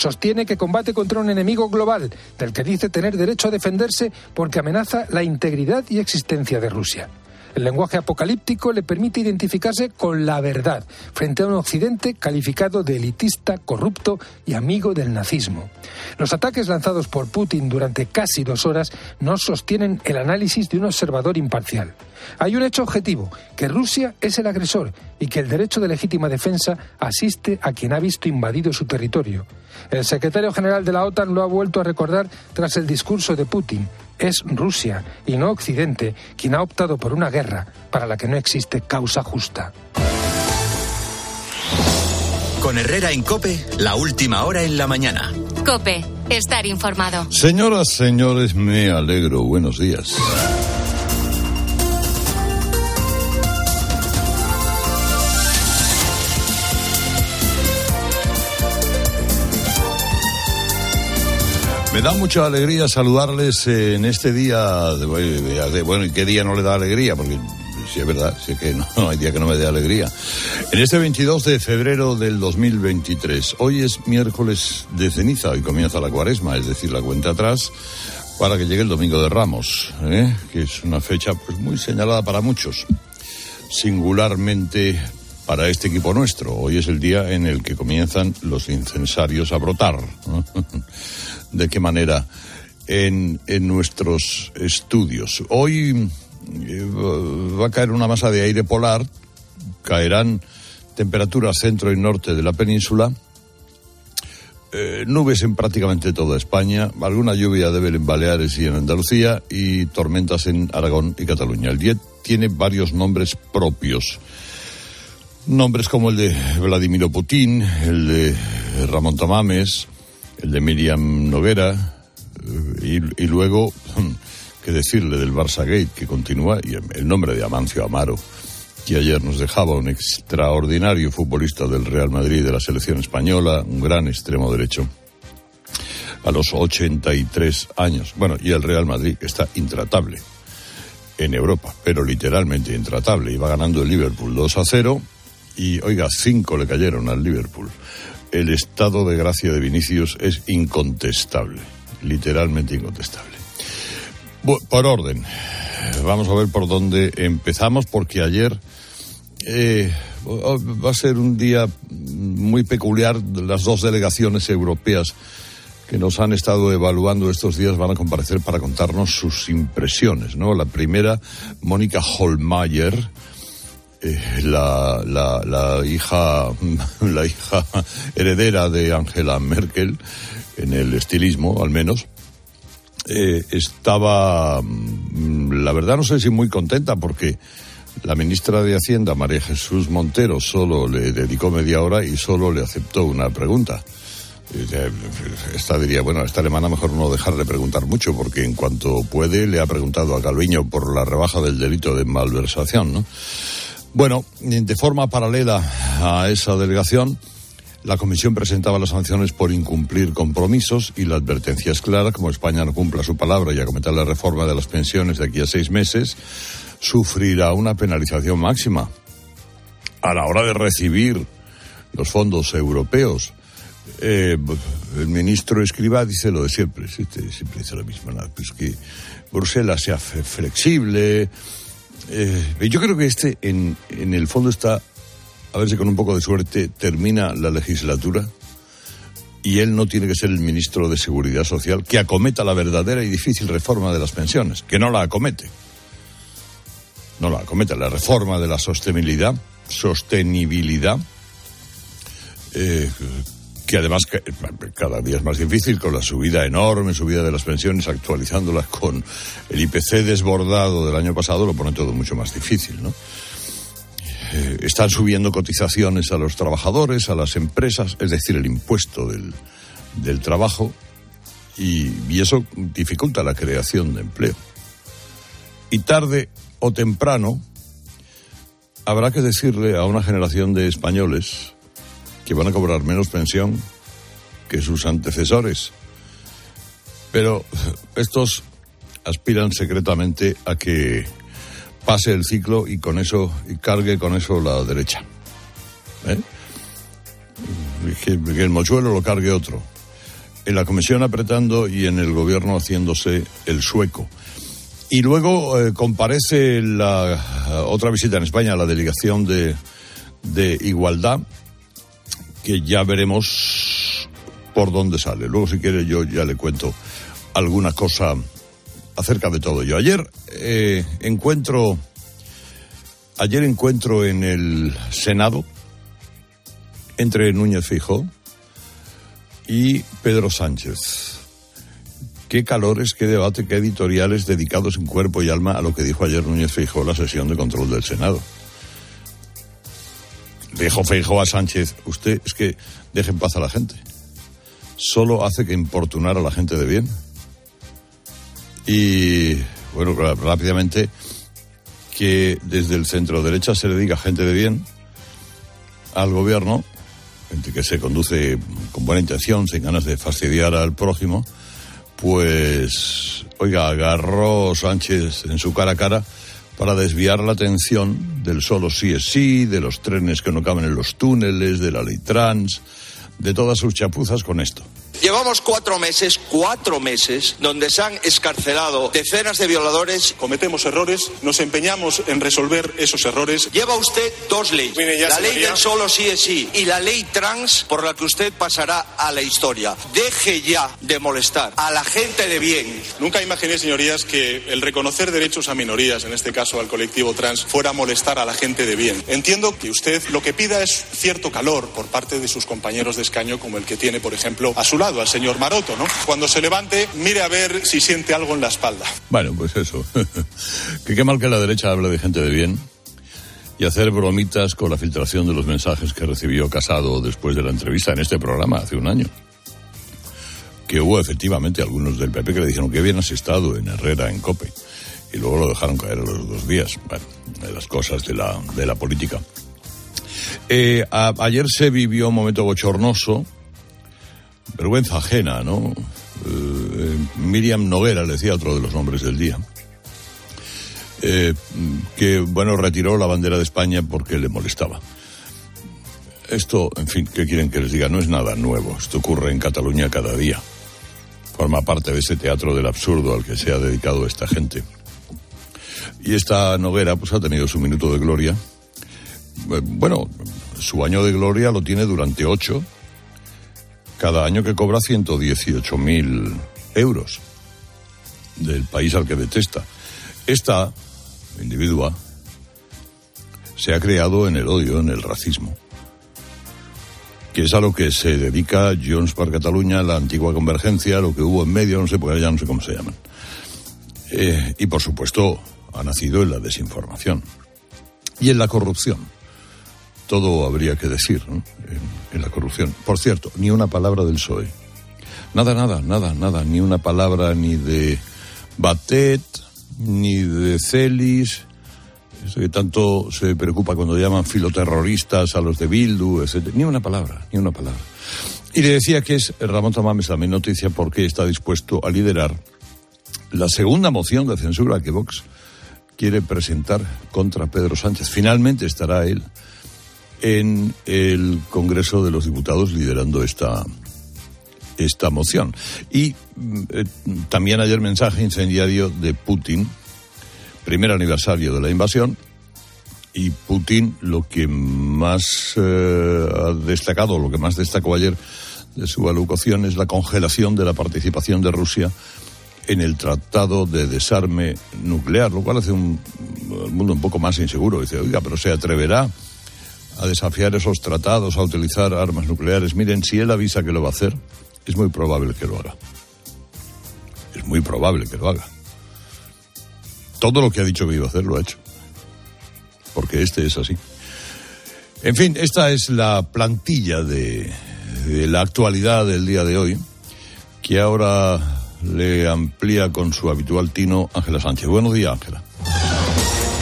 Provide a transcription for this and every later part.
Sostiene que combate contra un enemigo global, del que dice tener derecho a defenderse porque amenaza la integridad y existencia de Rusia. El lenguaje apocalíptico le permite identificarse con la verdad frente a un Occidente calificado de elitista, corrupto y amigo del nazismo. Los ataques lanzados por Putin durante casi dos horas no sostienen el análisis de un observador imparcial. Hay un hecho objetivo, que Rusia es el agresor y que el derecho de legítima defensa asiste a quien ha visto invadido su territorio. El secretario general de la OTAN lo ha vuelto a recordar tras el discurso de Putin es Rusia y no Occidente quien ha optado por una guerra para la que no existe causa justa. Con Herrera en Cope, la última hora en la mañana. Cope, estar informado. Señoras, señores, me alegro. Buenos días. Me da mucha alegría saludarles en este día. De, bueno, ¿y qué día no le da alegría? Porque sí es verdad, sé que no, hay día que no me dé alegría. En este 22 de febrero del 2023. Hoy es miércoles de ceniza y comienza la cuaresma, es decir, la cuenta atrás para que llegue el domingo de Ramos, ¿eh? que es una fecha pues muy señalada para muchos, singularmente para este equipo nuestro. Hoy es el día en el que comienzan los incensarios a brotar. de qué manera en, en nuestros estudios. Hoy eh, va a caer una masa de aire polar, caerán temperaturas centro y norte de la península, eh, nubes en prácticamente toda España, alguna lluvia débil en Baleares y en Andalucía y tormentas en Aragón y Cataluña. El día tiene varios nombres propios. Nombres como el de Vladimiro Putin, el de Ramón Tamames, el de Miriam Noguera, y, luego, qué decirle del Barça Gate, que continúa, y el nombre de Amancio Amaro, que ayer nos dejaba un extraordinario futbolista del Real Madrid, de la selección española, un gran extremo derecho, a los 83 años. Bueno, y el Real Madrid está intratable en Europa, pero literalmente intratable. Iba ganando el Liverpool 2 a 0 y, oiga, 5 le cayeron al Liverpool el estado de gracia de Vinicius es incontestable, literalmente incontestable. por orden, vamos a ver por dónde empezamos, porque ayer eh, va a ser un día muy peculiar. Las dos delegaciones europeas que nos han estado evaluando estos días van a comparecer para contarnos sus impresiones, ¿no? La primera, Mónica Holmeyer, eh, la, la, la, hija, la hija heredera de Angela Merkel, en el estilismo al menos, eh, estaba, mm, la verdad no sé si muy contenta porque la ministra de Hacienda, María Jesús Montero, solo le dedicó media hora y solo le aceptó una pregunta. Esta diría, bueno, a esta alemana mejor no dejarle preguntar mucho, porque en cuanto puede le ha preguntado a Calviño por la rebaja del delito de malversación, ¿no? Bueno, de forma paralela a esa delegación, la Comisión presentaba las sanciones por incumplir compromisos y la advertencia es clara, como España no cumpla su palabra y acometer la reforma de las pensiones de aquí a seis meses, sufrirá una penalización máxima a la hora de recibir los fondos europeos. Eh, el ministro Escriba dice lo de siempre, siempre dice lo mismo, pues que Bruselas sea flexible, eh, yo creo que este, en, en el fondo, está, a ver si con un poco de suerte termina la legislatura y él no tiene que ser el ministro de Seguridad Social que acometa la verdadera y difícil reforma de las pensiones, que no la acomete. No la acomete, la reforma de la sostenibilidad, sostenibilidad, eh, que además cada día es más difícil con la subida enorme, subida de las pensiones, actualizándolas con el IPC desbordado del año pasado, lo pone todo mucho más difícil, ¿no? Eh, están subiendo cotizaciones a los trabajadores, a las empresas, es decir, el impuesto del, del trabajo, y, y eso dificulta la creación de empleo. Y tarde o temprano habrá que decirle a una generación de españoles que van a cobrar menos pensión que sus antecesores. Pero estos aspiran secretamente a que pase el ciclo y con eso y cargue con eso la derecha. ¿Eh? Que, el mochuelo lo cargue otro. en la comisión apretando y en el gobierno haciéndose el sueco. Y luego eh, comparece la otra visita en España, la delegación de, de Igualdad, que ya veremos por dónde sale. Luego, si quiere, yo ya le cuento alguna cosa acerca de todo ello. Ayer eh, encuentro, ayer encuentro en el Senado entre Núñez Fijo y Pedro Sánchez. Qué calores, qué debate, qué editoriales dedicados en cuerpo y alma a lo que dijo ayer Núñez Feijóo en la sesión de control del Senado. Dijo Feijóo a Sánchez, usted es que deje en paz a la gente. Solo hace que importunar a la gente de bien. Y, bueno, rápidamente, que desde el centro derecha se le diga gente de bien al gobierno, gente que se conduce con buena intención, sin ganas de fastidiar al prójimo, pues, oiga, agarró Sánchez en su cara a cara para desviar la atención del solo sí es sí, de los trenes que no caben en los túneles, de la ley trans, de todas sus chapuzas con esto. Llevamos cuatro meses, cuatro meses, donde se han escarcelado decenas de violadores. Cometemos errores, nos empeñamos en resolver esos errores. Lleva usted dos leyes. la ley del solo sí es sí y la ley trans por la que usted pasará a la historia. Deje ya de molestar a la gente de bien. Nunca imaginé, señorías, que el reconocer derechos a minorías, en este caso al colectivo trans, fuera a molestar a la gente de bien. Entiendo que usted lo que pida es cierto calor por parte de sus compañeros de escaño, como el que tiene, por ejemplo, a su lado al señor Maroto, ¿no? Cuando se levante, mire a ver si siente algo en la espalda. Bueno, pues eso. que qué mal que la derecha hable de gente de bien y hacer bromitas con la filtración de los mensajes que recibió Casado después de la entrevista en este programa hace un año. Que hubo efectivamente algunos del PP que le dijeron que bien estado en Herrera, en Cope. Y luego lo dejaron caer a los dos días. Bueno, de las cosas de la, de la política. Eh, ayer se vivió un momento bochornoso vergüenza ajena, ¿no? Eh, Miriam Noguera, le decía otro de los nombres del día, eh, que, bueno, retiró la bandera de España porque le molestaba. Esto, en fin, ¿qué quieren que les diga? No es nada nuevo. Esto ocurre en Cataluña cada día. Forma parte de ese teatro del absurdo al que se ha dedicado esta gente. Y esta Noguera, pues ha tenido su minuto de gloria. Eh, bueno, su año de gloria lo tiene durante ocho cada año que cobra 118.000 euros del país al que detesta. Esta individua se ha creado en el odio, en el racismo, que es a lo que se dedica Jones para Cataluña, la antigua convergencia, lo que hubo en medio, no sé, porque ya no sé cómo se llaman. Eh, y por supuesto, ha nacido en la desinformación y en la corrupción todo habría que decir en, la corrupción. Por cierto, ni una palabra del PSOE. Nada, nada, nada, nada. Ni una palabra ni de Batet, ni de Celis, que tanto se preocupa cuando llaman filoterroristas a los de Bildu, etc. Ni una palabra, ni una palabra. Y le decía que es Ramón Tamames también noticia porque está dispuesto a liderar la segunda moción de censura que Vox quiere presentar contra Pedro Sánchez. Finalmente estará él en el Congreso de los Diputados liderando esta, esta moción. Y mm, eh, también ayer mensaje incendiario de Putin, primer aniversario de la invasión, y Putin lo que más eh, ha destacado, lo que más destacó ayer de su alocución es la congelación de la participación de Rusia en el tratado de desarme nuclear, lo cual hace un, el mundo un poco más inseguro. Dice, oiga, pero se atreverá a desafiar esos tratados, a utilizar armas nucleares. Miren, si él avisa que lo va a hacer, es muy probable que lo haga. Es muy probable que lo haga. Todo lo que ha dicho que iba a hacer lo ha hecho. Porque este es así. En fin, esta es la plantilla de, de la actualidad del día de hoy, que ahora le amplía con su habitual tino Ángela Sánchez. Buenos días, Ángela.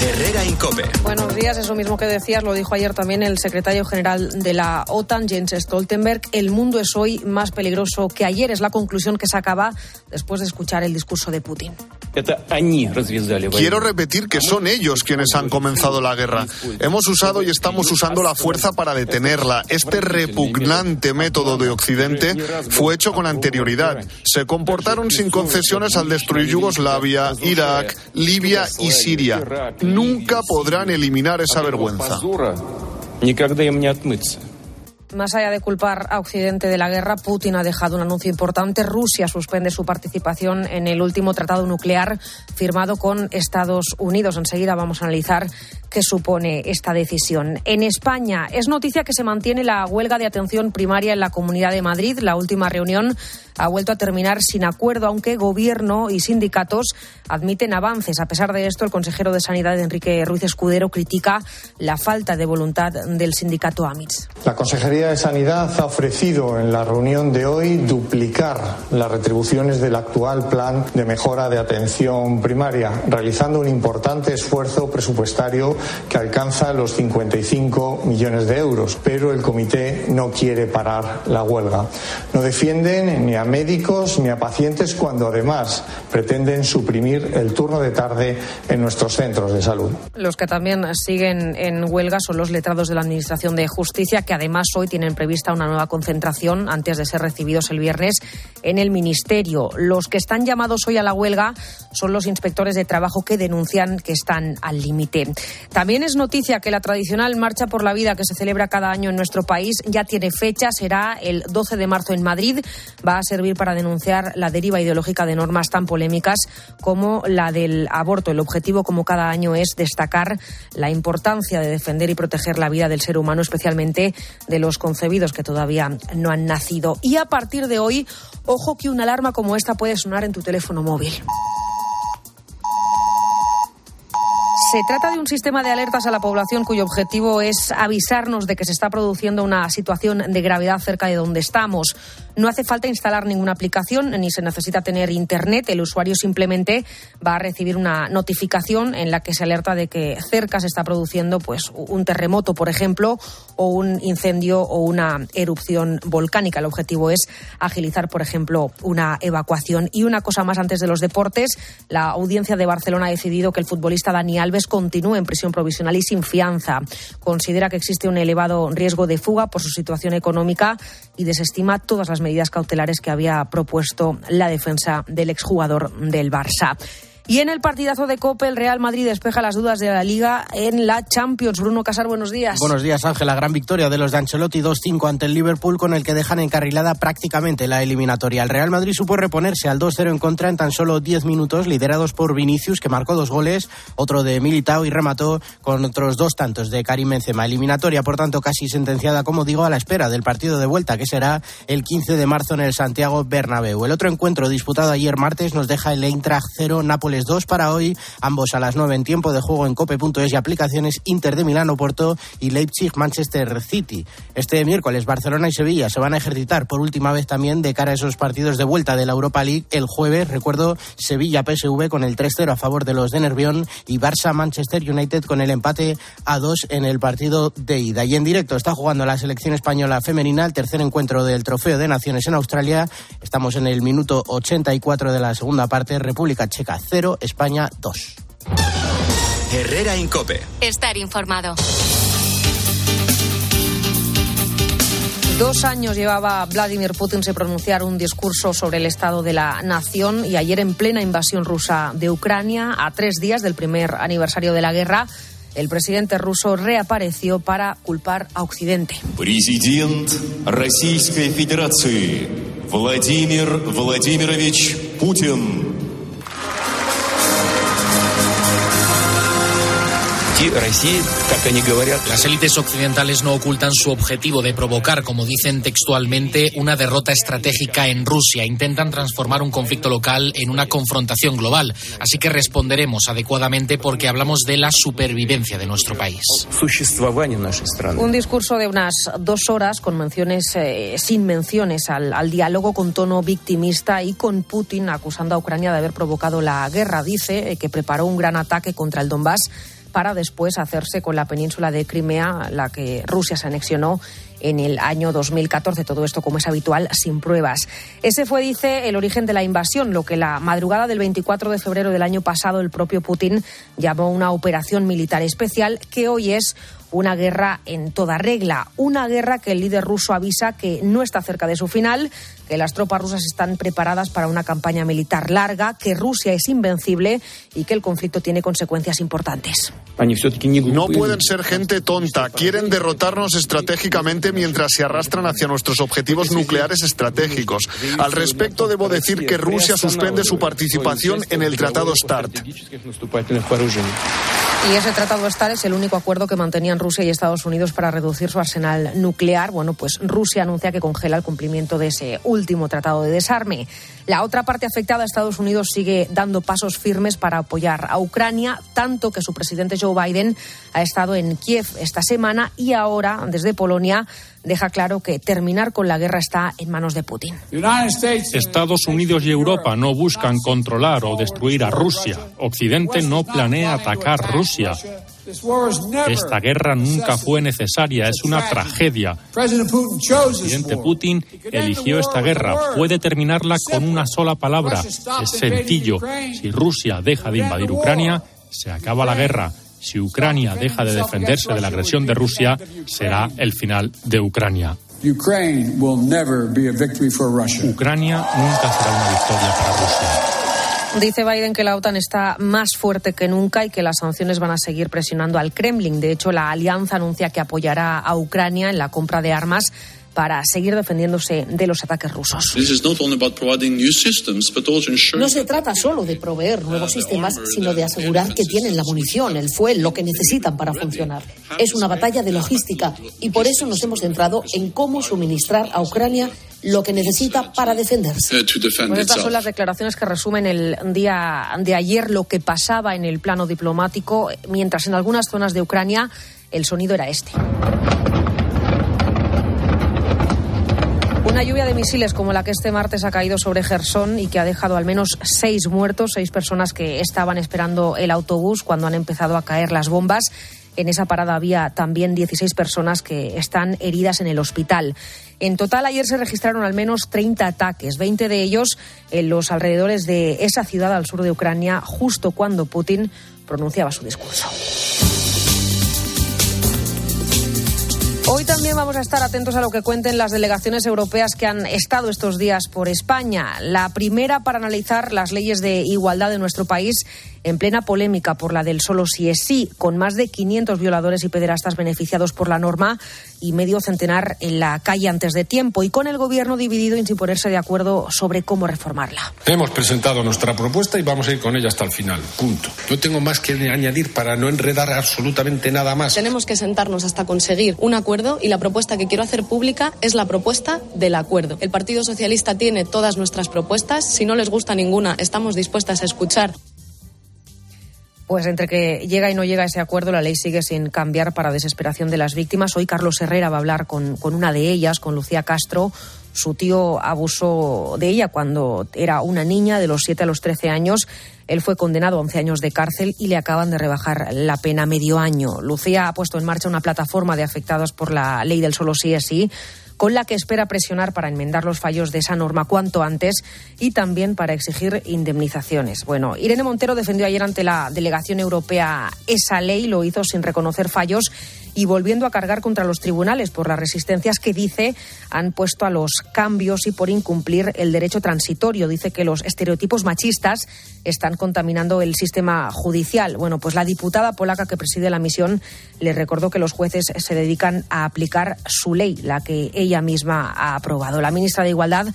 Herrera Incope. Buenos días, eso mismo que decías, lo dijo ayer también el secretario general de la OTAN, Jens Stoltenberg. El mundo es hoy más peligroso que ayer, es la conclusión que sacaba después de escuchar el discurso de Putin. Quiero repetir que son ellos quienes han comenzado la guerra. Hemos usado y estamos usando la fuerza para detenerla. Este repugnante método de Occidente fue hecho con anterioridad. Se comportaron sin concesiones al destruir Yugoslavia, Irak, Libia y Siria. Nunca podrán eliminar esa vergüenza. Más allá de culpar a Occidente de la guerra, Putin ha dejado un anuncio importante. Rusia suspende su participación en el último tratado nuclear firmado con Estados Unidos. Enseguida vamos a analizar qué supone esta decisión. En España es noticia que se mantiene la huelga de atención primaria en la Comunidad de Madrid. La última reunión ha vuelto a terminar sin acuerdo, aunque gobierno y sindicatos admiten avances. A pesar de esto, el consejero de Sanidad, Enrique Ruiz Escudero, critica la falta de voluntad del sindicato AMITS. La Consejería de Sanidad ha ofrecido en la reunión de hoy duplicar las retribuciones del actual plan de mejora de atención primaria, realizando un importante esfuerzo presupuestario que alcanza los 55 millones de euros. Pero el comité no quiere parar la huelga. No defienden ni a médicos ni a pacientes cuando además pretenden suprimir el turno de tarde en nuestros centros de salud. Los que también siguen en huelga son los letrados de la Administración de Justicia, que además hoy tienen prevista una nueva concentración antes de ser recibidos el viernes en el Ministerio. Los que están llamados hoy a la huelga son los inspectores de trabajo que denuncian que están al límite. También es noticia que la tradicional Marcha por la Vida que se celebra cada año en nuestro país ya tiene fecha, será el 12 de marzo en Madrid. Va a servir para denunciar la deriva ideológica de normas tan polémicas como la del aborto. El objetivo, como cada año, es destacar la importancia de defender y proteger la vida del ser humano, especialmente de los concebidos que todavía no han nacido. Y a partir de hoy, ojo que una alarma como esta puede sonar en tu teléfono móvil. Se trata de un sistema de alertas a la población cuyo objetivo es avisarnos de que se está produciendo una situación de gravedad cerca de donde estamos. No hace falta instalar ninguna aplicación ni se necesita tener internet. El usuario simplemente va a recibir una notificación en la que se alerta de que cerca se está produciendo pues un terremoto, por ejemplo, o un incendio o una erupción volcánica. El objetivo es agilizar, por ejemplo, una evacuación. Y una cosa más antes de los deportes, la audiencia de Barcelona ha decidido que el futbolista Dani Alves continúe en prisión provisional y sin fianza. Considera que existe un elevado riesgo de fuga por su situación económica y desestima todas las medidas cautelares que había propuesto la defensa del exjugador del Barça. Y en el partidazo de Copa, el Real Madrid despeja las dudas de la Liga en la Champions. Bruno Casar, buenos días. Buenos días, Ángela. Gran victoria de los de Ancelotti 2-5 ante el Liverpool, con el que dejan encarrilada prácticamente la eliminatoria. El Real Madrid supo reponerse al 2-0 en contra en tan solo 10 minutos, liderados por Vinicius, que marcó dos goles, otro de Militao y remató con otros dos tantos de Karim Benzema. Eliminatoria, por tanto, casi sentenciada, como digo, a la espera del partido de vuelta, que será el 15 de marzo en el Santiago Bernabéu. El otro encuentro disputado ayer martes nos deja el Eintracht 0, Nápoles dos para hoy, ambos a las 9 en tiempo de juego en cope.es y aplicaciones Inter de Milano, Porto y Leipzig Manchester City. Este miércoles Barcelona y Sevilla se van a ejercitar por última vez también de cara a esos partidos de vuelta de la Europa League el jueves, recuerdo Sevilla PSV con el 3-0 a favor de los de Nervión y Barça Manchester United con el empate a 2 en el partido de ida. Y en directo está jugando la selección española femenina el tercer encuentro del Trofeo de Naciones en Australia. Estamos en el minuto 84 de la segunda parte, República Checa 0, 0, España 2. Herrera Incope. Estar informado. Dos años llevaba Vladimir Putin se pronunciar un discurso sobre el estado de la nación y ayer en plena invasión rusa de Ucrania, a tres días del primer aniversario de la guerra, el presidente ruso reapareció para culpar a Occidente. Presidente Rusia Federación, Vladimir Vladimirovich Putin. Las élites occidentales no ocultan su objetivo de provocar, como dicen textualmente, una derrota estratégica en Rusia. Intentan transformar un conflicto local en una confrontación global. Así que responderemos adecuadamente porque hablamos de la supervivencia de nuestro país. Un discurso de unas dos horas con menciones, eh, sin menciones al, al diálogo con tono victimista y con Putin acusando a Ucrania de haber provocado la guerra. Dice eh, que preparó un gran ataque contra el Donbass para después hacerse con la península de Crimea, la que Rusia se anexionó en el año 2014. Todo esto, como es habitual, sin pruebas. Ese fue, dice, el origen de la invasión, lo que la madrugada del 24 de febrero del año pasado el propio Putin llamó una operación militar especial, que hoy es una guerra en toda regla, una guerra que el líder ruso avisa que no está cerca de su final, que las tropas rusas están preparadas para una campaña militar larga, que Rusia es invencible y que el conflicto tiene consecuencias importantes. No pueden ser gente tonta, quieren derrotarnos estratégicamente mientras se arrastran hacia nuestros objetivos nucleares estratégicos. Al respecto, debo decir que Rusia suspende su participación en el Tratado START. Y ese Tratado START es el único acuerdo que mantenían Rusia y Estados Unidos para reducir su arsenal nuclear. Bueno, pues Rusia anuncia que congela el cumplimiento de ese último tratado de desarme. La otra parte afectada, Estados Unidos, sigue dando pasos firmes para apoyar a Ucrania, tanto que su presidente Joe Biden ha estado en Kiev esta semana y ahora, desde Polonia, deja claro que terminar con la guerra está en manos de Putin. Estados Unidos y Europa no buscan controlar o destruir a Rusia. Occidente no planea atacar Rusia. Esta guerra nunca fue necesaria, es una tragedia. El presidente Putin eligió esta guerra. Puede terminarla con una sola palabra. Es sencillo. Si Rusia deja de invadir Ucrania, se acaba la guerra. Si Ucrania deja de defenderse de la agresión de Rusia, será el final de Ucrania. Ucrania nunca será una victoria para Rusia. Dice Biden que la OTAN está más fuerte que nunca y que las sanciones van a seguir presionando al Kremlin. De hecho, la alianza anuncia que apoyará a Ucrania en la compra de armas para seguir defendiéndose de los ataques rusos. No se trata solo de proveer nuevos sistemas, sino de asegurar que tienen la munición, el fuel, lo que necesitan para funcionar. Es una batalla de logística y por eso nos hemos centrado en cómo suministrar a Ucrania lo que necesita para defenderse. Pues estas son las declaraciones que resumen el día de ayer lo que pasaba en el plano diplomático, mientras en algunas zonas de Ucrania el sonido era este. Una lluvia de misiles como la que este martes ha caído sobre Gerson y que ha dejado al menos seis muertos, seis personas que estaban esperando el autobús cuando han empezado a caer las bombas. En esa parada había también 16 personas que están heridas en el hospital. En total, ayer se registraron al menos 30 ataques, 20 de ellos en los alrededores de esa ciudad al sur de Ucrania, justo cuando Putin pronunciaba su discurso. Hoy también vamos a estar atentos a lo que cuenten las delegaciones europeas que han estado estos días por España. La primera para analizar las leyes de igualdad de nuestro país en plena polémica por la del solo sí es sí, con más de 500 violadores y pederastas beneficiados por la norma y medio centenar en la calle antes de tiempo y con el gobierno dividido y sin ponerse de acuerdo sobre cómo reformarla. Hemos presentado nuestra propuesta y vamos a ir con ella hasta el final. Punto. No tengo más que añadir para no enredar absolutamente nada más. Tenemos que sentarnos hasta conseguir un acuerdo y la propuesta que quiero hacer pública es la propuesta del acuerdo. El Partido Socialista tiene todas nuestras propuestas. Si no les gusta ninguna, estamos dispuestas a escuchar. Pues entre que llega y no llega ese acuerdo, la ley sigue sin cambiar para desesperación de las víctimas. Hoy Carlos Herrera va a hablar con, con una de ellas, con Lucía Castro. Su tío abusó de ella cuando era una niña de los 7 a los 13 años él fue condenado a 11 años de cárcel y le acaban de rebajar la pena medio año. Lucía ha puesto en marcha una plataforma de afectados por la ley del solo sí es sí con la que espera presionar para enmendar los fallos de esa norma cuanto antes y también para exigir indemnizaciones. Bueno, Irene Montero defendió ayer ante la delegación europea esa ley, lo hizo sin reconocer fallos y volviendo a cargar contra los tribunales por las resistencias que dice han puesto a los cambios y por incumplir el derecho transitorio. Dice que los estereotipos machistas están contaminando el sistema judicial. Bueno, pues la diputada polaca que preside la misión le recordó que los jueces se dedican a aplicar su ley, la que ella misma ha aprobado. La ministra de Igualdad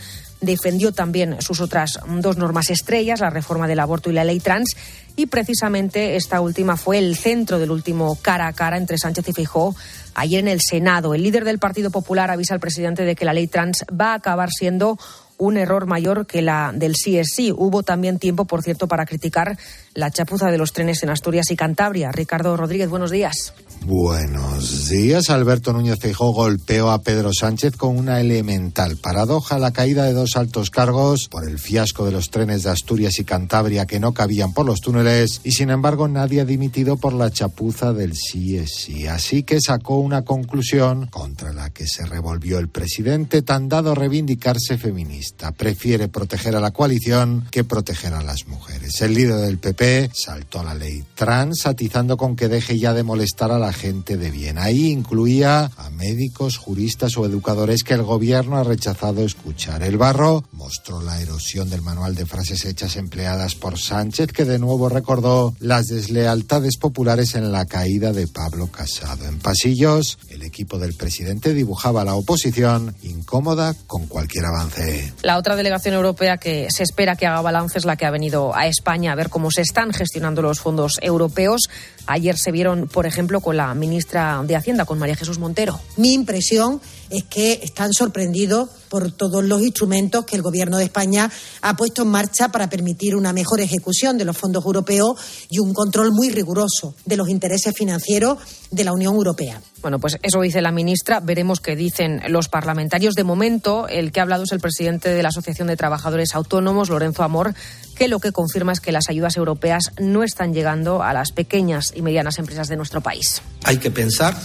defendió también sus otras dos normas estrellas, la reforma del aborto y la ley trans, y precisamente esta última fue el centro del último cara a cara entre Sánchez y Fijó ayer en el Senado. El líder del Partido Popular avisa al presidente de que la ley trans va a acabar siendo un error mayor que la del sí es sí. Hubo también tiempo, por cierto, para criticar la chapuza de los trenes en Asturias y Cantabria. Ricardo Rodríguez, buenos días. Buenos días. Alberto Núñez Feijóo golpeó a Pedro Sánchez con una elemental paradoja, la caída de dos altos cargos por el fiasco de los trenes de Asturias y Cantabria que no cabían por los túneles y sin embargo nadie ha dimitido por la chapuza del sí es sí. Así que sacó una conclusión contra la que se revolvió el presidente tan dado reivindicarse feminista. Prefiere proteger a la coalición que proteger a las mujeres. El líder del PP saltó a la ley trans atizando con que deje ya de molestar a la gente de bien. Ahí incluía a médicos, juristas o educadores que el gobierno ha rechazado escuchar. El barro mostró la erosión del manual de frases hechas empleadas por Sánchez, que de nuevo recordó las deslealtades populares en la caída de Pablo Casado. En pasillos, el equipo del presidente dibujaba la oposición incómoda con cualquier avance. La otra delegación europea que se espera que haga balance es la que ha venido a España a ver cómo se están gestionando los fondos europeos. Ayer se vieron, por ejemplo, con la ministra de Hacienda, con María Jesús Montero. Mi impresión es que están sorprendidos por todos los instrumentos que el Gobierno de España ha puesto en marcha para permitir una mejor ejecución de los fondos europeos y un control muy riguroso de los intereses financieros de la Unión Europea. Bueno, pues eso dice la ministra. Veremos qué dicen los parlamentarios. De momento, el que ha hablado es el presidente de la Asociación de Trabajadores Autónomos, Lorenzo Amor, que lo que confirma es que las ayudas europeas no están llegando a las pequeñas y medianas empresas de nuestro país. Hay que pensar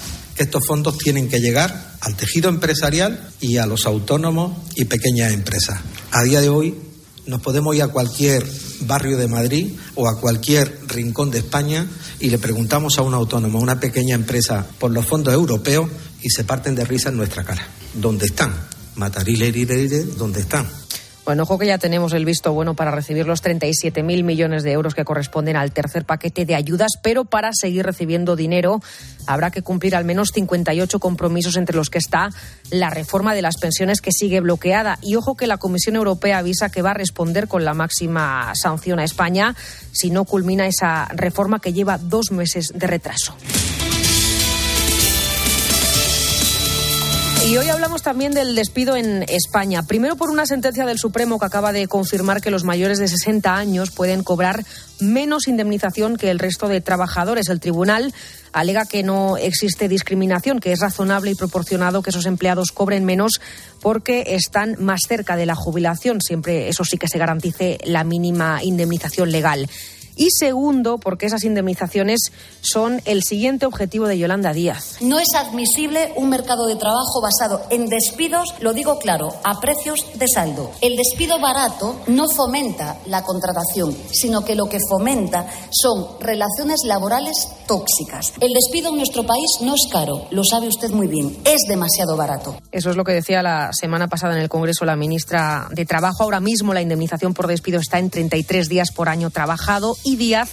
estos fondos tienen que llegar al tejido empresarial y a los autónomos y pequeñas empresas. A día de hoy nos podemos ir a cualquier barrio de Madrid o a cualquier rincón de España y le preguntamos a un autónomo, a una pequeña empresa, por los fondos europeos y se parten de risa en nuestra cara. ¿Dónde están? Matarile, ¿dónde están? Bueno, ojo que ya tenemos el visto bueno para recibir los 37.000 millones de euros que corresponden al tercer paquete de ayudas, pero para seguir recibiendo dinero habrá que cumplir al menos 58 compromisos entre los que está la reforma de las pensiones que sigue bloqueada. Y ojo que la Comisión Europea avisa que va a responder con la máxima sanción a España si no culmina esa reforma que lleva dos meses de retraso. Y hoy hablamos también del despido en España. Primero por una sentencia del Supremo que acaba de confirmar que los mayores de 60 años pueden cobrar menos indemnización que el resto de trabajadores. El tribunal alega que no existe discriminación, que es razonable y proporcionado que esos empleados cobren menos porque están más cerca de la jubilación. Siempre eso sí que se garantice la mínima indemnización legal y segundo, porque esas indemnizaciones son el siguiente objetivo de Yolanda Díaz. No es admisible un mercado de trabajo basado en despidos, lo digo claro, a precios de saldo. El despido barato no fomenta la contratación, sino que lo que fomenta son relaciones laborales tóxicas. El despido en nuestro país no es caro, lo sabe usted muy bien, es demasiado barato. Eso es lo que decía la semana pasada en el Congreso la ministra de Trabajo. Ahora mismo la indemnización por despido está en 33 días por año trabajado y Díaz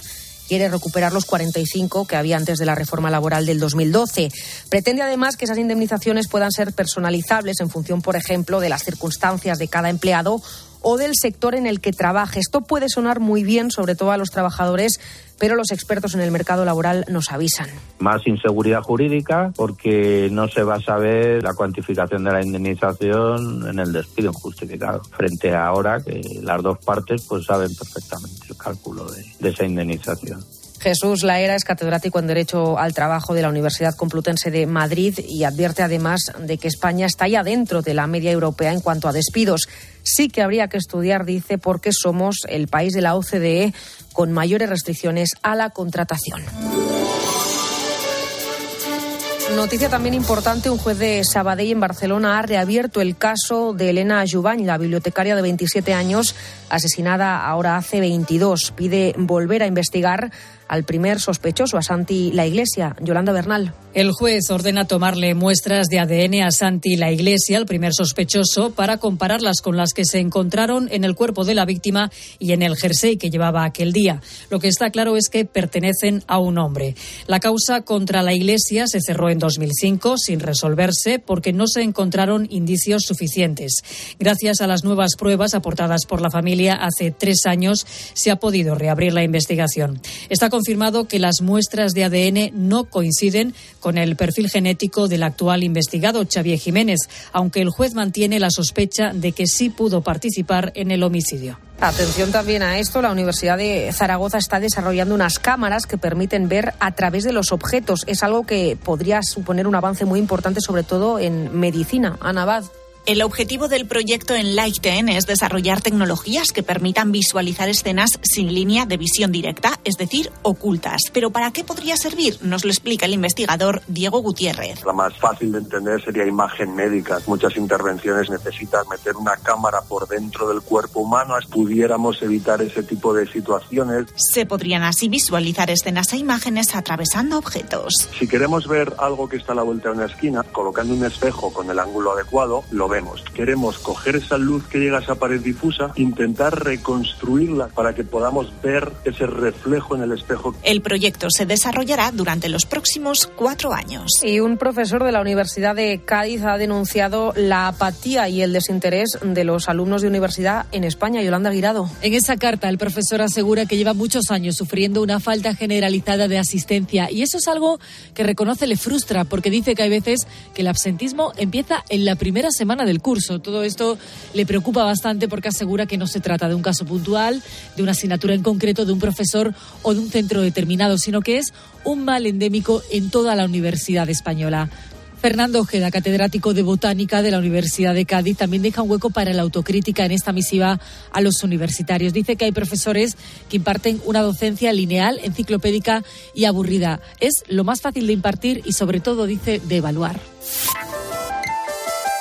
quiere recuperar los 45 que había antes de la reforma laboral del 2012. Pretende además que esas indemnizaciones puedan ser personalizables en función, por ejemplo, de las circunstancias de cada empleado o del sector en el que trabaje. Esto puede sonar muy bien, sobre todo a los trabajadores, pero los expertos en el mercado laboral nos avisan. Más inseguridad jurídica porque no se va a saber la cuantificación de la indemnización en el despido injustificado, frente a ahora que las dos partes pues saben perfectamente el cálculo de, de esa indemnización. Jesús Laera es catedrático en Derecho al Trabajo de la Universidad Complutense de Madrid y advierte además de que España está ya dentro de la media europea en cuanto a despidos. Sí que habría que estudiar, dice, porque somos el país de la OCDE con mayores restricciones a la contratación. Noticia también importante, un juez de Sabadell en Barcelona ha reabierto el caso de Elena Jubany, la bibliotecaria de 27 años, asesinada ahora hace 22. Pide volver a investigar al primer sospechoso, a Santi La Iglesia. Yolanda Bernal. El juez ordena tomarle muestras de ADN a Santi La Iglesia, el primer sospechoso, para compararlas con las que se encontraron en el cuerpo de la víctima y en el jersey que llevaba aquel día. Lo que está claro es que pertenecen a un hombre. La causa contra la Iglesia se cerró en 2005 sin resolverse porque no se encontraron indicios suficientes. Gracias a las nuevas pruebas aportadas por la familia hace tres años, se ha podido reabrir la investigación. Esta confirmado que las muestras de ADN no coinciden con el perfil genético del actual investigado, Xavier Jiménez, aunque el juez mantiene la sospecha de que sí pudo participar en el homicidio. Atención también a esto, la Universidad de Zaragoza está desarrollando unas cámaras que permiten ver a través de los objetos. Es algo que podría suponer un avance muy importante, sobre todo en medicina. Ana el objetivo del proyecto en Lighten es desarrollar tecnologías que permitan visualizar escenas sin línea de visión directa, es decir, ocultas. Pero ¿para qué podría servir? Nos lo explica el investigador Diego Gutiérrez. La más fácil de entender sería imagen médica. Muchas intervenciones necesitan meter una cámara por dentro del cuerpo humano. Pudiéramos evitar ese tipo de situaciones. Se podrían así visualizar escenas e imágenes atravesando objetos. Si queremos ver algo que está a la vuelta de una esquina, colocando un espejo con el ángulo adecuado, lo Queremos coger esa luz que llega a esa pared difusa, intentar reconstruirla para que podamos ver ese reflejo en el espejo. El proyecto se desarrollará durante los próximos cuatro años. Y un profesor de la Universidad de Cádiz ha denunciado la apatía y el desinterés de los alumnos de universidad en España. Yolanda Guirado. En esa carta, el profesor asegura que lleva muchos años sufriendo una falta generalizada de asistencia y eso es algo que reconoce le frustra porque dice que hay veces que el absentismo empieza en la primera semana del curso. Todo esto le preocupa bastante porque asegura que no se trata de un caso puntual, de una asignatura en concreto, de un profesor o de un centro determinado, sino que es un mal endémico en toda la universidad española. Fernando Ojeda, catedrático de Botánica de la Universidad de Cádiz, también deja un hueco para la autocrítica en esta misiva a los universitarios. Dice que hay profesores que imparten una docencia lineal, enciclopédica y aburrida. Es lo más fácil de impartir y, sobre todo, dice, de evaluar.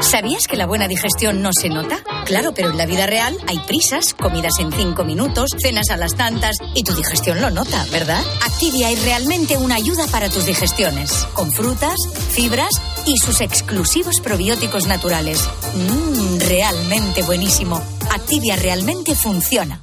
¿Sabías que la buena digestión no se nota? Claro, pero en la vida real hay prisas, comidas en cinco minutos, cenas a las tantas y tu digestión lo nota, ¿verdad? Activia es realmente una ayuda para tus digestiones, con frutas, fibras y sus exclusivos probióticos naturales. Mmm, realmente buenísimo. Activia realmente funciona.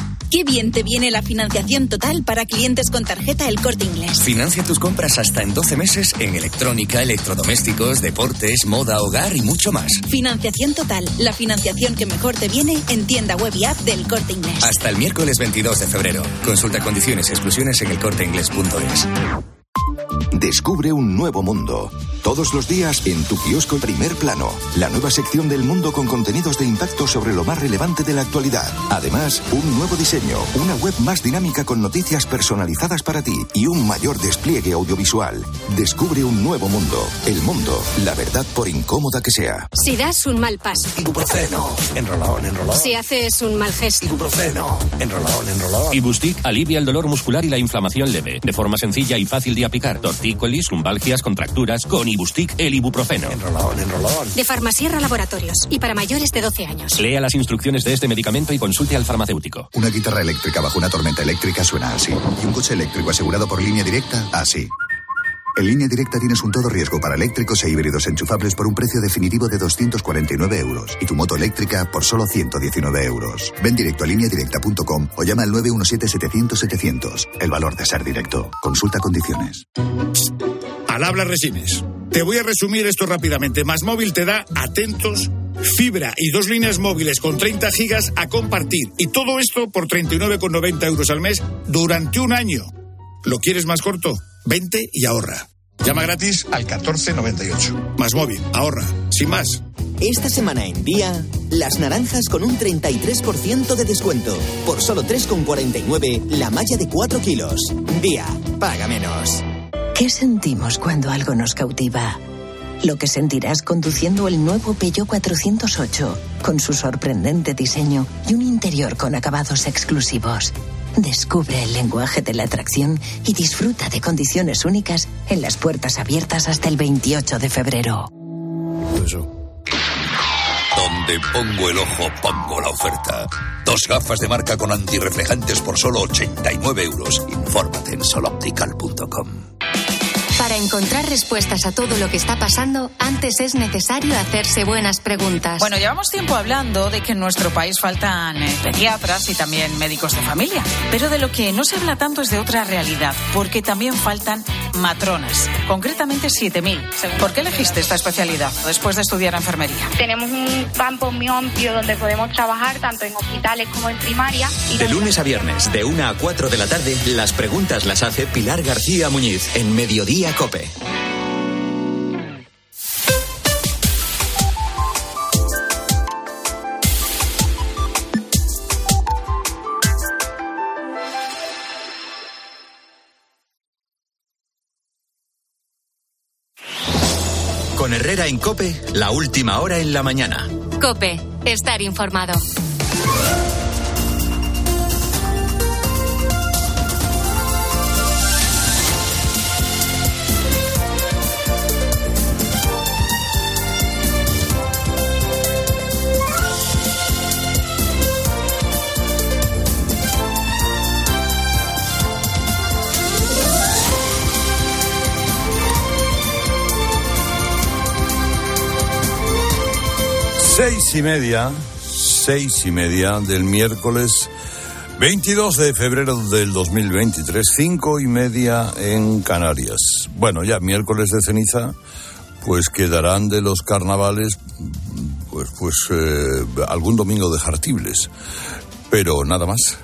Qué bien te viene la financiación total para clientes con tarjeta El Corte Inglés. Financia tus compras hasta en 12 meses en electrónica, electrodomésticos, deportes, moda, hogar y mucho más. Financiación total, la financiación que mejor te viene en tienda web y app del Corte Inglés. Hasta el miércoles 22 de febrero. Consulta condiciones y exclusiones en elcorteinglés.es. Descubre un nuevo mundo. Todos los días en tu kiosco Primer Plano, la nueva sección del mundo con contenidos de impacto sobre lo más relevante de la actualidad. Además, un nuevo diseño, una web más dinámica con noticias personalizadas para ti y un mayor despliegue audiovisual. Descubre un nuevo mundo. El mundo, la verdad por incómoda que sea. Si das un mal paso. Ibuprofeno. Enrolón, enrolón. Si haces un mal gesto. Ibuprofeno. Enrolón, enrolón. Ibustic alivia el dolor muscular y la inflamación leve, de forma sencilla y fácil de aplicar. Tortícolis, lumbalgias, contracturas, con Ibustic, el ibuprofeno. Enrolón, enrolón. De Farmasierra Laboratorios y para mayores de 12 años. Lea las instrucciones de este medicamento y consulte al farmacéutico. Una guitarra eléctrica bajo una tormenta eléctrica suena así. Y un coche eléctrico asegurado por línea directa, así. En línea directa tienes un todo riesgo para eléctricos e híbridos enchufables por un precio definitivo de 249 euros y tu moto eléctrica por solo 119 euros. Ven directo a lineadirecta.com o llama al 917-700-700. El valor de ser directo. Consulta condiciones. Al habla Resines. Te voy a resumir esto rápidamente. Más móvil te da atentos, fibra y dos líneas móviles con 30 gigas a compartir. Y todo esto por 39,90 euros al mes durante un año. ¿Lo quieres más corto? Vente y ahorra. Llama gratis al 1498. Más móvil, ahorra, sin más. Esta semana en Día, las naranjas con un 33% de descuento. Por solo 3,49 la malla de 4 kilos. Día, paga menos. ¿Qué sentimos cuando algo nos cautiva? Lo que sentirás conduciendo el nuevo Peugeot 408, con su sorprendente diseño y un interior con acabados exclusivos. Descubre el lenguaje de la atracción y disfruta de condiciones únicas en las puertas abiertas hasta el 28 de febrero. Donde pongo el ojo, pongo la oferta. Dos gafas de marca con antirreflejantes por solo 89 euros. Infórmate en soloptical.com. Para encontrar respuestas a todo lo que está pasando, antes es necesario hacerse buenas preguntas. Bueno, llevamos tiempo hablando de que en nuestro país faltan eh, pediatras y también médicos de familia. Pero de lo que no se habla tanto es de otra realidad, porque también faltan matronas, concretamente 7.000. ¿Por qué elegiste esta especialidad después de estudiar enfermería? Tenemos un campo muy amplio donde podemos trabajar tanto en hospitales como en primaria. De lunes a viernes, de 1 a 4 de la tarde, las preguntas las hace Pilar García Muñiz en Mediodía Con Herrera en Cope, la última hora en la mañana. Cope, estar informado. Seis y media, seis y media del miércoles 22 de febrero del 2023, cinco y media en Canarias. Bueno, ya miércoles de ceniza, pues quedarán de los carnavales, pues, pues eh, algún domingo de jartibles, pero nada más.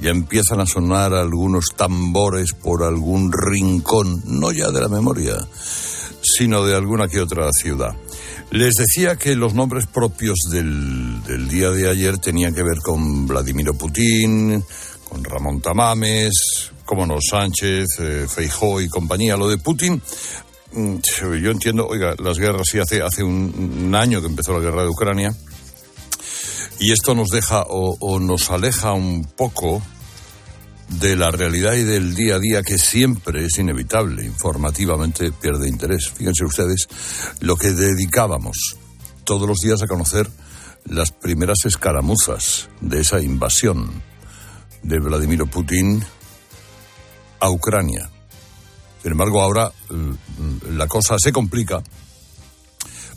Ya empiezan a sonar algunos tambores por algún rincón, no ya de la memoria, sino de alguna que otra ciudad. Les decía que los nombres propios del, del, día de ayer tenían que ver con Vladimiro Putin, con Ramón Tamames, como no, Sánchez, eh, Feijó y compañía. Lo de Putin, mm, yo entiendo, oiga, las guerras sí hace, hace un, un año que empezó la guerra de Ucrania, y esto nos deja o, o nos aleja un poco de la realidad y del día a día que siempre es inevitable, informativamente pierde interés. Fíjense ustedes lo que dedicábamos todos los días a conocer las primeras escaramuzas de esa invasión de Vladimir Putin a Ucrania. Sin embargo, ahora la cosa se complica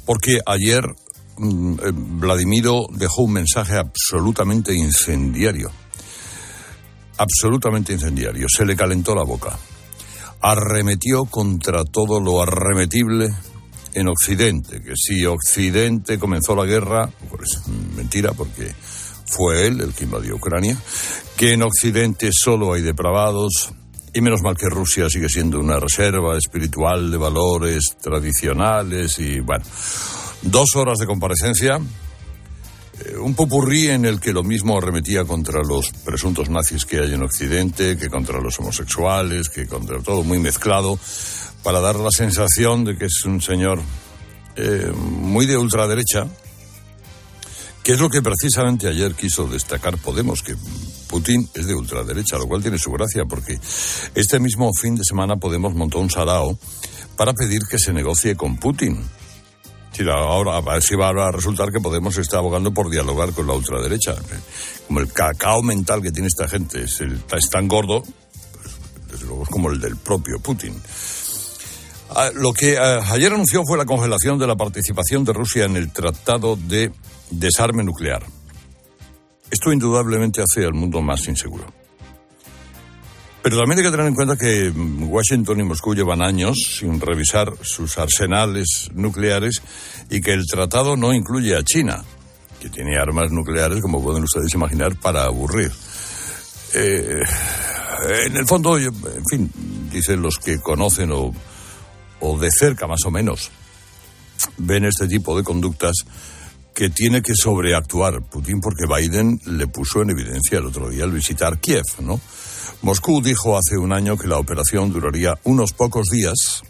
porque ayer Vladimiro dejó un mensaje absolutamente incendiario absolutamente incendiario. Se le calentó la boca. Arremetió contra todo lo arremetible en Occidente. Que si Occidente comenzó la guerra, pues mentira, porque fue él el que invadió Ucrania. Que en Occidente solo hay depravados. Y menos mal que Rusia sigue siendo una reserva espiritual de valores tradicionales y bueno. Dos horas de comparecencia un popurrí en el que lo mismo arremetía contra los presuntos nazis que hay en Occidente, que contra los homosexuales, que contra todo muy mezclado, para dar la sensación de que es un señor eh, muy de ultraderecha, que es lo que precisamente ayer quiso destacar Podemos, que Putin es de ultraderecha, lo cual tiene su gracia, porque este mismo fin de semana Podemos montó un sarao para pedir que se negocie con Putin ahora a ver si va a resultar que Podemos está abogando por dialogar con la ultraderecha. Como el cacao mental que tiene esta gente es, el, es tan gordo, pues, desde luego es como el del propio Putin. Ah, lo que ah, ayer anunció fue la congelación de la participación de Rusia en el Tratado de Desarme Nuclear. Esto indudablemente hace al mundo más inseguro. Pero también hay que tener en cuenta que Washington y Moscú llevan años sin revisar sus arsenales nucleares y que el tratado no incluye a China, que tiene armas nucleares, como pueden ustedes imaginar, para aburrir. Eh, en el fondo, en fin, dicen los que conocen o, o de cerca más o menos, ven este tipo de conductas que tiene que sobreactuar Putin porque Biden le puso en evidencia el otro día al visitar Kiev, ¿no? Moscú dijo hace un año que la operación duraría unos pocos días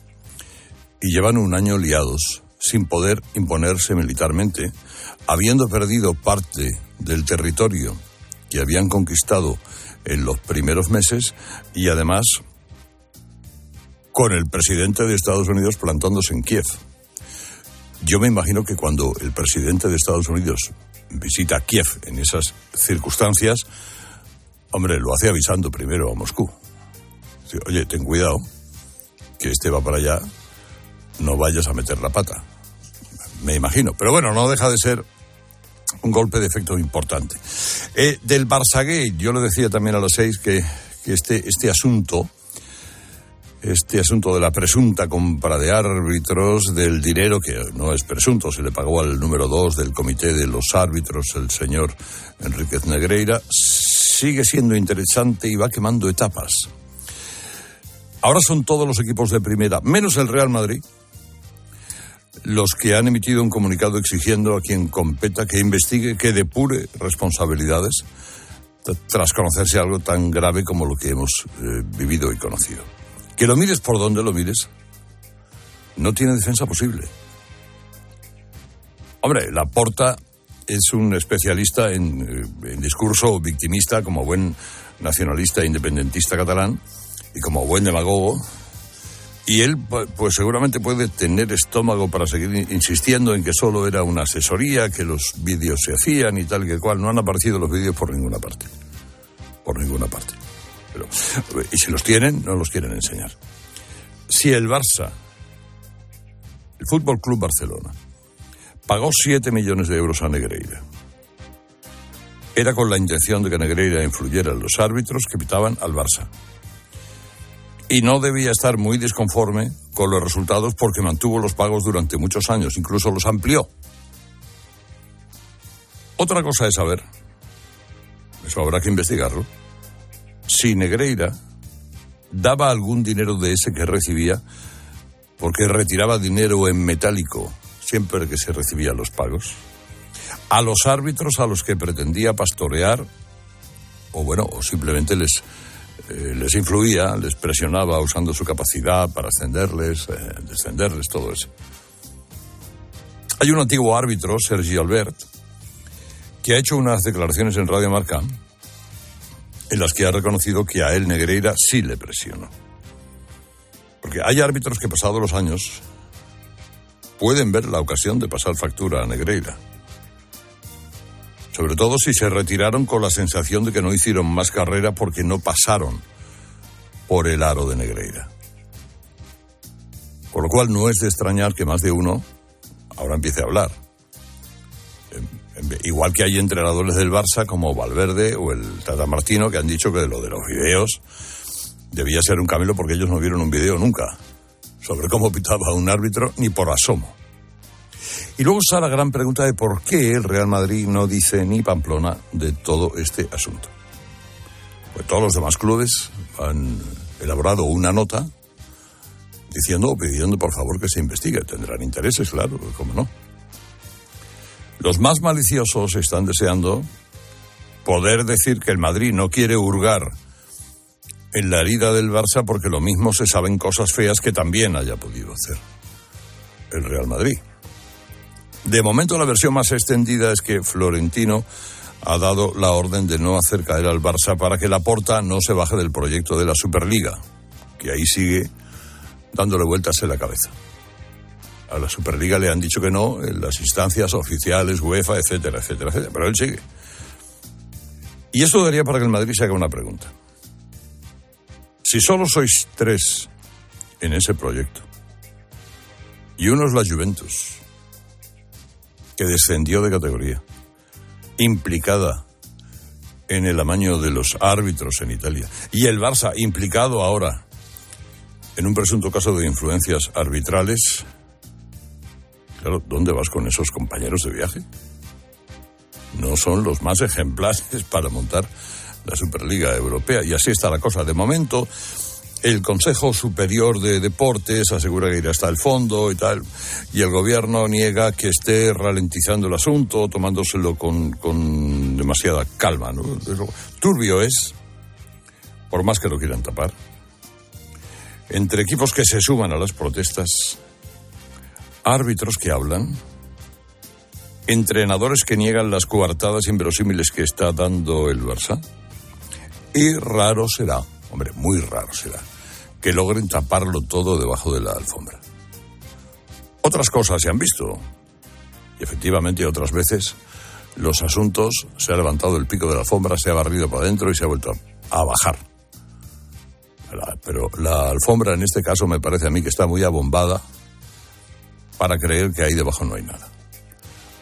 y llevan un año liados, sin poder imponerse militarmente, habiendo perdido parte del territorio que habían conquistado en los primeros meses y además con el presidente de Estados Unidos plantándose en Kiev. Yo me imagino que cuando el presidente de Estados Unidos visita Kiev en esas circunstancias, hombre, lo hace avisando primero a Moscú. Oye, ten cuidado, que este va para allá, no vayas a meter la pata. Me imagino. Pero bueno, no deja de ser un golpe de efecto importante. Eh, del Barça yo le decía también a las seis que, que este, este asunto este asunto de la presunta compra de árbitros, del dinero que no es presunto, se le pagó al número dos del comité de los árbitros, el señor Enríquez Negreira, sigue siendo interesante y va quemando etapas. Ahora son todos los equipos de primera, menos el Real Madrid, los que han emitido un comunicado exigiendo a quien competa que investigue, que depure responsabilidades, tras conocerse algo tan grave como lo que hemos eh, vivido y conocido. Que lo mires por donde lo mires, no tiene defensa posible. Hombre, Laporta es un especialista en, eh, en, discurso victimista como buen nacionalista e independentista catalán y como buen demagogo. Y él, pues seguramente puede tener estómago para seguir insistiendo en que solo era una asesoría, que los vídeos se hacían y tal que cual. No han aparecido los vídeos por ninguna parte. Por ninguna parte y si los tienen, no los quieren enseñar. Si el Barça, el Fútbol Club Barcelona, pagó 7 millones de euros a Negreira, era con la intención de que Negreira influyera en los árbitros que pitaban al Barça. Y no debía estar muy disconforme con los resultados porque mantuvo los pagos durante muchos años, incluso los amplió. Otra cosa es saber, eso habrá que investigarlo, si Negreira daba algún dinero de ese que recibía, porque retiraba dinero en metálico siempre que se recibían los pagos, a los árbitros a los que pretendía pastorear, o bueno, o simplemente les, eh, les influía, les presionaba usando su capacidad para ascenderles, eh, descenderles, todo eso. Hay un antiguo árbitro, Sergi Albert, que ha hecho unas declaraciones en Radio Marca en las que ha reconocido que a él Negreira sí le presionó. Porque hay árbitros que pasados los años pueden ver la ocasión de pasar factura a Negreira. Sobre todo si se retiraron con la sensación de que no hicieron más carrera porque no pasaron por el aro de Negreira. Por lo cual no es de extrañar que más de uno ahora empiece a hablar igual que hay entrenadores del Barça como Valverde o el Tata Martino que han dicho que lo de los videos debía ser un camino porque ellos no vieron un video nunca sobre cómo pitaba un árbitro ni por asomo. Y luego está la gran pregunta de por qué el Real Madrid no dice ni Pamplona de todo este asunto. Pues todos los demás clubes han elaborado una nota diciendo o pidiendo por favor que se investigue. Tendrán intereses, claro, cómo no. Los más maliciosos están deseando poder decir que el Madrid no quiere hurgar en la herida del Barça porque lo mismo se saben cosas feas que también haya podido hacer el Real Madrid. De momento la versión más extendida es que Florentino ha dado la orden de no hacer caer al Barça para que la porta no se baje del proyecto de la Superliga, que ahí sigue dándole vueltas en la cabeza a la Superliga le han dicho que no en las instancias oficiales, UEFA, etcétera, etcétera, etcétera. Pero él sigue. Y esto daría para que el Madrid se haga una pregunta. Si solo sois tres en ese proyecto, y uno es la Juventus, que descendió de categoría, implicada en el amaño de los árbitros en Italia, y el Barça implicado ahora en un presunto caso de influencias arbitrales, Claro, ¿dónde vas con esos compañeros de viaje? No son los más ejemplares para montar la Superliga Europea. Y así está la cosa. De momento, el Consejo Superior de Deportes asegura que irá hasta el fondo y tal, y el gobierno niega que esté ralentizando el asunto, tomándoselo con, con demasiada calma. Turbio es, por más que lo quieran tapar. Entre equipos que se suman a las protestas, árbitros que hablan, entrenadores que niegan las coartadas inverosímiles que está dando el Barça. Y raro será, hombre, muy raro será, que logren taparlo todo debajo de la alfombra. Otras cosas se han visto. Y efectivamente otras veces los asuntos se ha levantado el pico de la alfombra, se ha barrido para adentro y se ha vuelto a, bajar. pero la alfombra en este caso me parece a mí que está muy abombada para creer que ahí debajo no hay nada.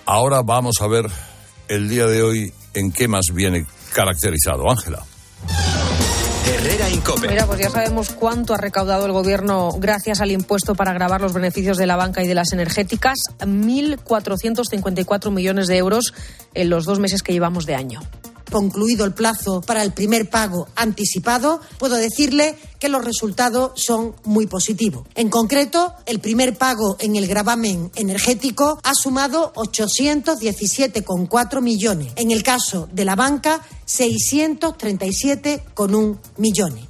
Ahora vamos a ver el día de hoy en qué más viene caracterizado. Ángela. Mira, pues ya sabemos cuánto ha recaudado el gobierno gracias al impuesto para grabar los beneficios de la banca y de las energéticas. 1.454 millones de euros en los dos meses que llevamos de año concluido el plazo para el primer pago anticipado, puedo decirle que los resultados son muy positivos. En concreto, el primer pago en el gravamen energético ha sumado 817,4 millones. En el caso de la banca, 637,1 millones.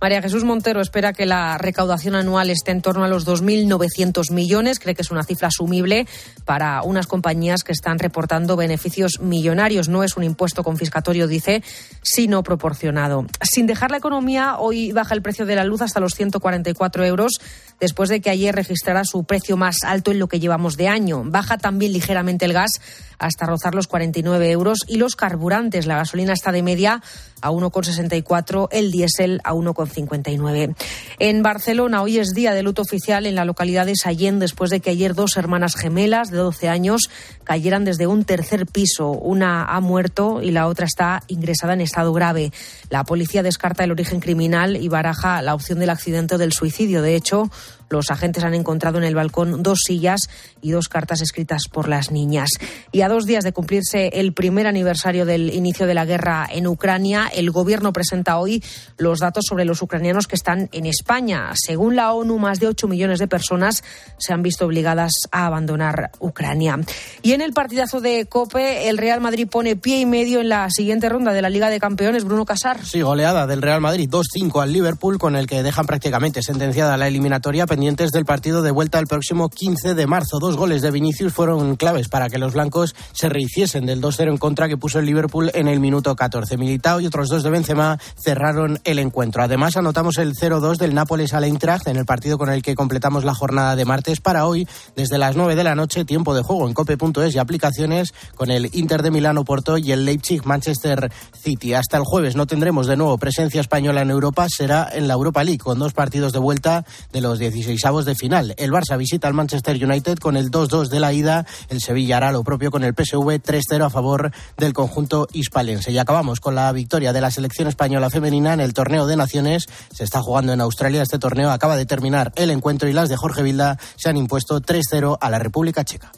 María Jesús Montero espera que la recaudación anual esté en torno a los 2.900 millones. Cree que es una cifra asumible para unas compañías que están reportando beneficios millonarios. No es un impuesto confiscatorio, dice, sino proporcionado. Sin dejar la economía, hoy baja el precio de la luz hasta los 144 euros, después de que ayer registrara su precio más alto en lo que llevamos de año. Baja también ligeramente el gas hasta rozar los 49 euros y los carburantes. La gasolina está de media a 1,64, el diésel a 1,59. En Barcelona hoy es día de luto oficial en la localidad de Sallén después de que ayer dos hermanas gemelas de 12 años cayeran desde un tercer piso. Una ha muerto y la otra está ingresada en estado grave. La policía descarta el origen criminal y baraja la opción del accidente o del suicidio. De hecho, los agentes han encontrado en el balcón dos sillas y dos cartas escritas por las niñas. Y a dos días de cumplirse el primer aniversario del inicio de la guerra en Ucrania, el Gobierno presenta hoy los datos sobre los ucranianos que están en España. Según la ONU, más de 8 millones de personas se han visto obligadas a abandonar Ucrania. Y en el partidazo de COPE, el Real Madrid pone pie y medio en la siguiente ronda de la Liga de Campeones. Bruno Casar. Sí, goleada del Real Madrid 2-5 al Liverpool, con el que dejan prácticamente sentenciada la eliminatoria pendientes del partido de vuelta el próximo 15 de marzo. Dos goles de Vinicius fueron claves para que los blancos se rehiciesen del 2-0 en contra que puso el Liverpool en el minuto 14. Militao y otros dos de Benzema cerraron el encuentro. Además, anotamos el 0-2 del Nápoles al Eintracht en el partido con el que completamos la jornada de martes para hoy, desde las 9 de la noche, tiempo de juego en cope.es y aplicaciones con el Inter de Milano Porto y el Leipzig Manchester City. Hasta el jueves no tendremos de nuevo presencia española en Europa, será en la Europa League con dos partidos de vuelta de los 16 de final. El Barça visita al Manchester United con el 2-2 de la ida. El Sevilla hará lo propio con el PSV 3-0 a favor del conjunto hispalense. Y acabamos con la victoria de la selección española femenina en el torneo de naciones. Se está jugando en Australia. Este torneo acaba de terminar el encuentro y las de Jorge Vilda se han impuesto 3-0 a la República Checa.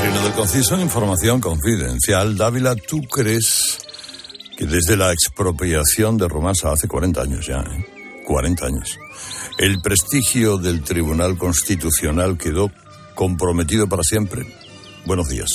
Trino de Conciso, información confidencial. Dávila, ¿tú crees que desde la expropiación de Romasa hace 40 años ya, ¿eh? 40 años, el prestigio del Tribunal Constitucional quedó comprometido para siempre. Buenos días.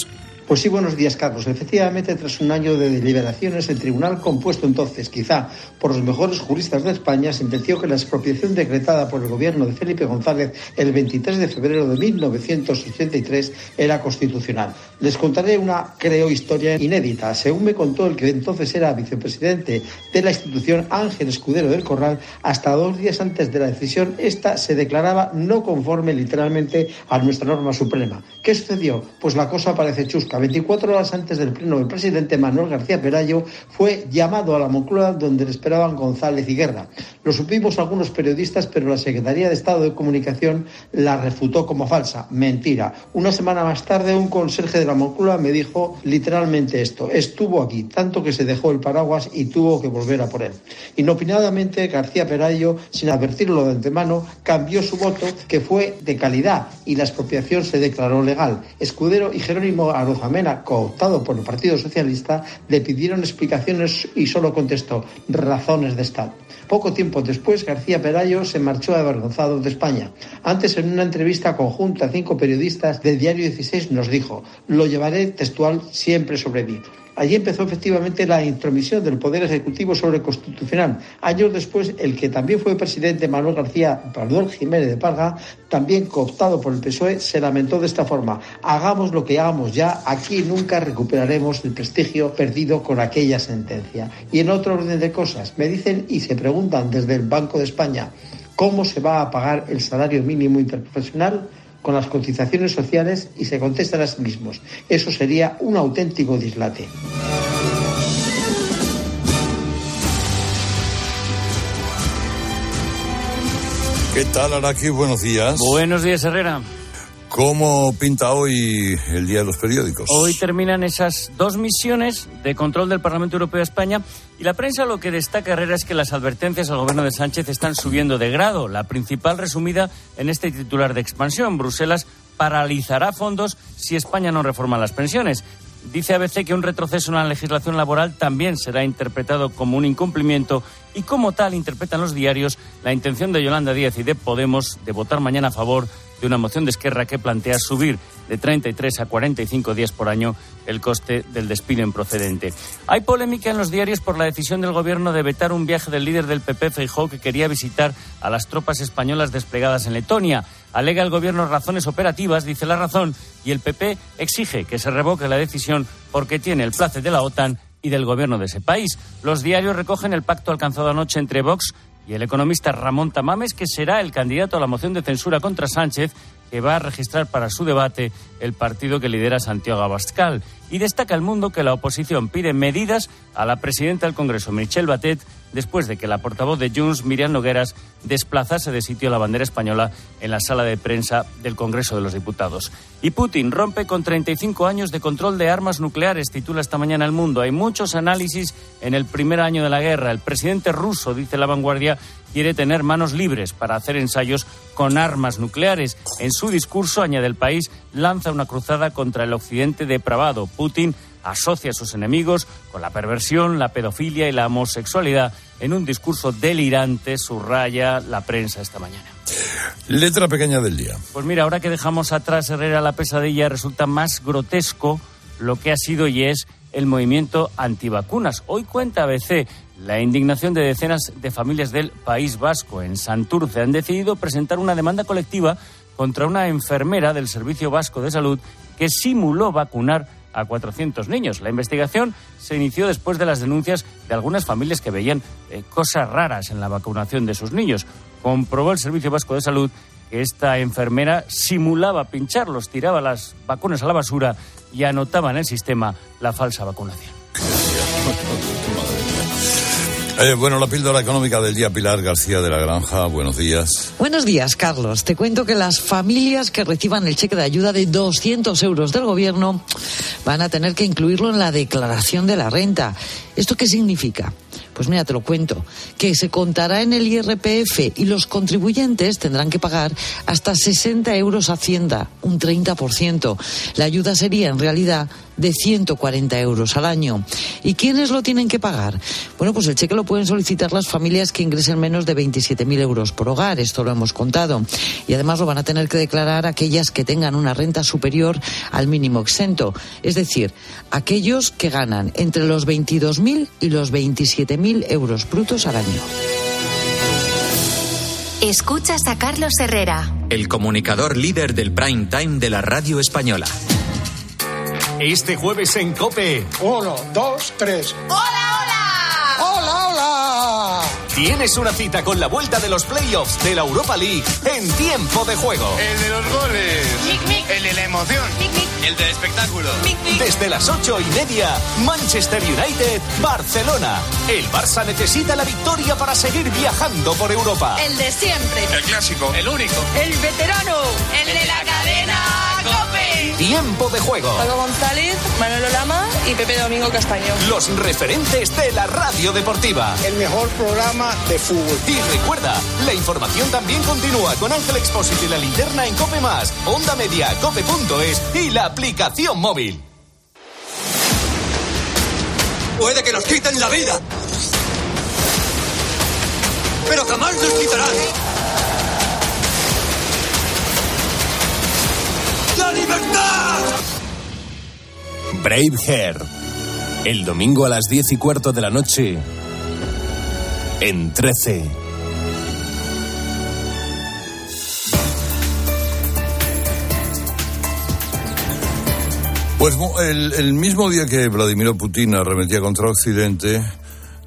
Pues sí, buenos días, Carlos. Efectivamente, tras un año de deliberaciones, el tribunal, compuesto entonces quizá por los mejores juristas de España, sentenció que la expropiación decretada por el gobierno de Felipe González el 23 de febrero de 1983 era constitucional. Les contaré una, creo, historia inédita. Según me contó el que entonces era vicepresidente de la institución Ángel Escudero del Corral, hasta dos días antes de la decisión, esta se declaraba no conforme literalmente a nuestra norma suprema. ¿Qué sucedió? Pues la cosa parece chusca 24 horas antes del pleno, el presidente Manuel García Perayo fue llamado a la Moncloa donde le esperaban González y Guerra. Lo supimos algunos periodistas, pero la Secretaría de Estado de Comunicación la refutó como falsa. Mentira. Una semana más tarde, un conserje de la Moncloa me dijo literalmente esto. Estuvo aquí, tanto que se dejó el paraguas y tuvo que volver a por él. Inopinadamente, García Perayo, sin advertirlo de antemano, cambió su voto, que fue de calidad, y la expropiación se declaró legal. Escudero y Jerónimo Aroja Cooptado por el Partido Socialista, le pidieron explicaciones y solo contestó razones de Estado. Poco tiempo después, García Perayo se marchó avergonzado de España. Antes, en una entrevista conjunta a cinco periodistas del Diario 16, nos dijo, lo llevaré textual siempre sobre mí. Allí empezó efectivamente la intromisión del Poder Ejecutivo sobre Constitucional. Años después, el que también fue presidente Manuel García Manuel Jiménez de Parga, también cooptado por el PSOE, se lamentó de esta forma. Hagamos lo que hagamos ya, aquí nunca recuperaremos el prestigio perdido con aquella sentencia. Y en otro orden de cosas, me dicen y se preguntan desde el Banco de España, ¿Cómo se va a pagar el salario mínimo interprofesional? Con las cotizaciones sociales y se contestan a sí mismos. Eso sería un auténtico dislate. ¿Qué tal, Araki? Buenos días. Buenos días, Herrera. ¿Cómo pinta hoy el Día de los Periódicos? Hoy terminan esas dos misiones de control del Parlamento Europeo a España y la prensa lo que destaca, Herrera, es que las advertencias al gobierno de Sánchez están subiendo de grado. La principal resumida en este titular de expansión. Bruselas paralizará fondos si España no reforma las pensiones. Dice ABC que un retroceso en la legislación laboral también será interpretado como un incumplimiento y como tal interpretan los diarios la intención de Yolanda Díaz y de Podemos de votar mañana a favor de una moción de Esquerra que plantea subir de 33 a 45 días por año el coste del despido improcedente. Hay polémica en los diarios por la decisión del Gobierno de vetar un viaje del líder del PP, Feijóo, que quería visitar a las tropas españolas desplegadas en Letonia. Alega el Gobierno razones operativas, dice la razón, y el PP exige que se revoque la decisión porque tiene el place de la OTAN y del Gobierno de ese país. Los diarios recogen el pacto alcanzado anoche entre Vox y el economista Ramón Tamames, que será el candidato a la moción de censura contra Sánchez, que va a registrar para su debate el partido que lidera Santiago Abascal. Y destaca el mundo que la oposición pide medidas a la presidenta del Congreso, Michelle Batet, después de que la portavoz de Junts, Miriam Nogueras, desplazase de sitio la bandera española en la sala de prensa del Congreso de los Diputados. Y Putin rompe con 35 años de control de armas nucleares, titula esta mañana El Mundo. Hay muchos análisis en el primer año de la guerra. El presidente ruso, dice la vanguardia, quiere tener manos libres para hacer ensayos con armas nucleares. En su discurso, añade el país, lanza una cruzada contra el occidente depravado. Putin asocia a sus enemigos con la perversión, la pedofilia y la homosexualidad en un discurso delirante, subraya la prensa esta mañana. Letra pequeña del día. Pues mira, ahora que dejamos atrás Herrera la pesadilla, resulta más grotesco lo que ha sido y es el movimiento antivacunas. Hoy cuenta ABC la indignación de decenas de familias del País Vasco. En Santurce han decidido presentar una demanda colectiva contra una enfermera del Servicio Vasco de Salud que simuló vacunar a 400 niños. La investigación se inició después de las denuncias de algunas familias que veían eh, cosas raras en la vacunación de sus niños. Comprobó el Servicio Vasco de Salud que esta enfermera simulaba pincharlos, tiraba las vacunas a la basura y anotaba en el sistema la falsa vacunación. Eh, bueno, la píldora económica del día, Pilar García de la Granja, buenos días. Buenos días, Carlos. Te cuento que las familias que reciban el cheque de ayuda de 200 euros del gobierno van a tener que incluirlo en la declaración de la renta. ¿Esto qué significa? Pues mira, te lo cuento, que se contará en el IRPF y los contribuyentes tendrán que pagar hasta 60 euros a Hacienda, un 30%. La ayuda sería en realidad de 140 euros al año. ¿Y quiénes lo tienen que pagar? Bueno, pues el cheque lo pueden solicitar las familias que ingresen menos de 27.000 euros por hogar, esto lo hemos contado. Y además lo van a tener que declarar aquellas que tengan una renta superior al mínimo exento, es decir, aquellos que ganan entre los 22.000 y los 27.000 euros brutos al año. Escuchas a Carlos Herrera. El comunicador líder del prime time de la radio española. Este jueves en Cope. Uno, dos, tres. ¡Hola, hola! ¡Hola, hola! Tienes una cita con la vuelta de los playoffs de la Europa League en tiempo de juego. El de los goles. Mic, mic. El de la emoción. Mic, mic. El del espectáculo. Mic, mic. Desde las ocho y media, Manchester United, Barcelona. El Barça necesita la victoria para seguir viajando por Europa. El de siempre. El clásico. El único. El veterano. El de la cadena Cope. Tiempo de juego. Paco González, Manolo Lama y Pepe Domingo Castaño. Los referentes de la radio deportiva. El mejor programa de fútbol. Y recuerda, la información también continúa con Ángel Expósito y la linterna en Cope Más, Onda Media, Cope.es y la aplicación móvil. Puede que nos quiten la vida. Pero jamás nos quitarán. ¡La libertad! Brave Hair. El domingo a las diez y cuarto de la noche. En 13. Pues el, el mismo día que Vladimir Putin arremetía contra Occidente,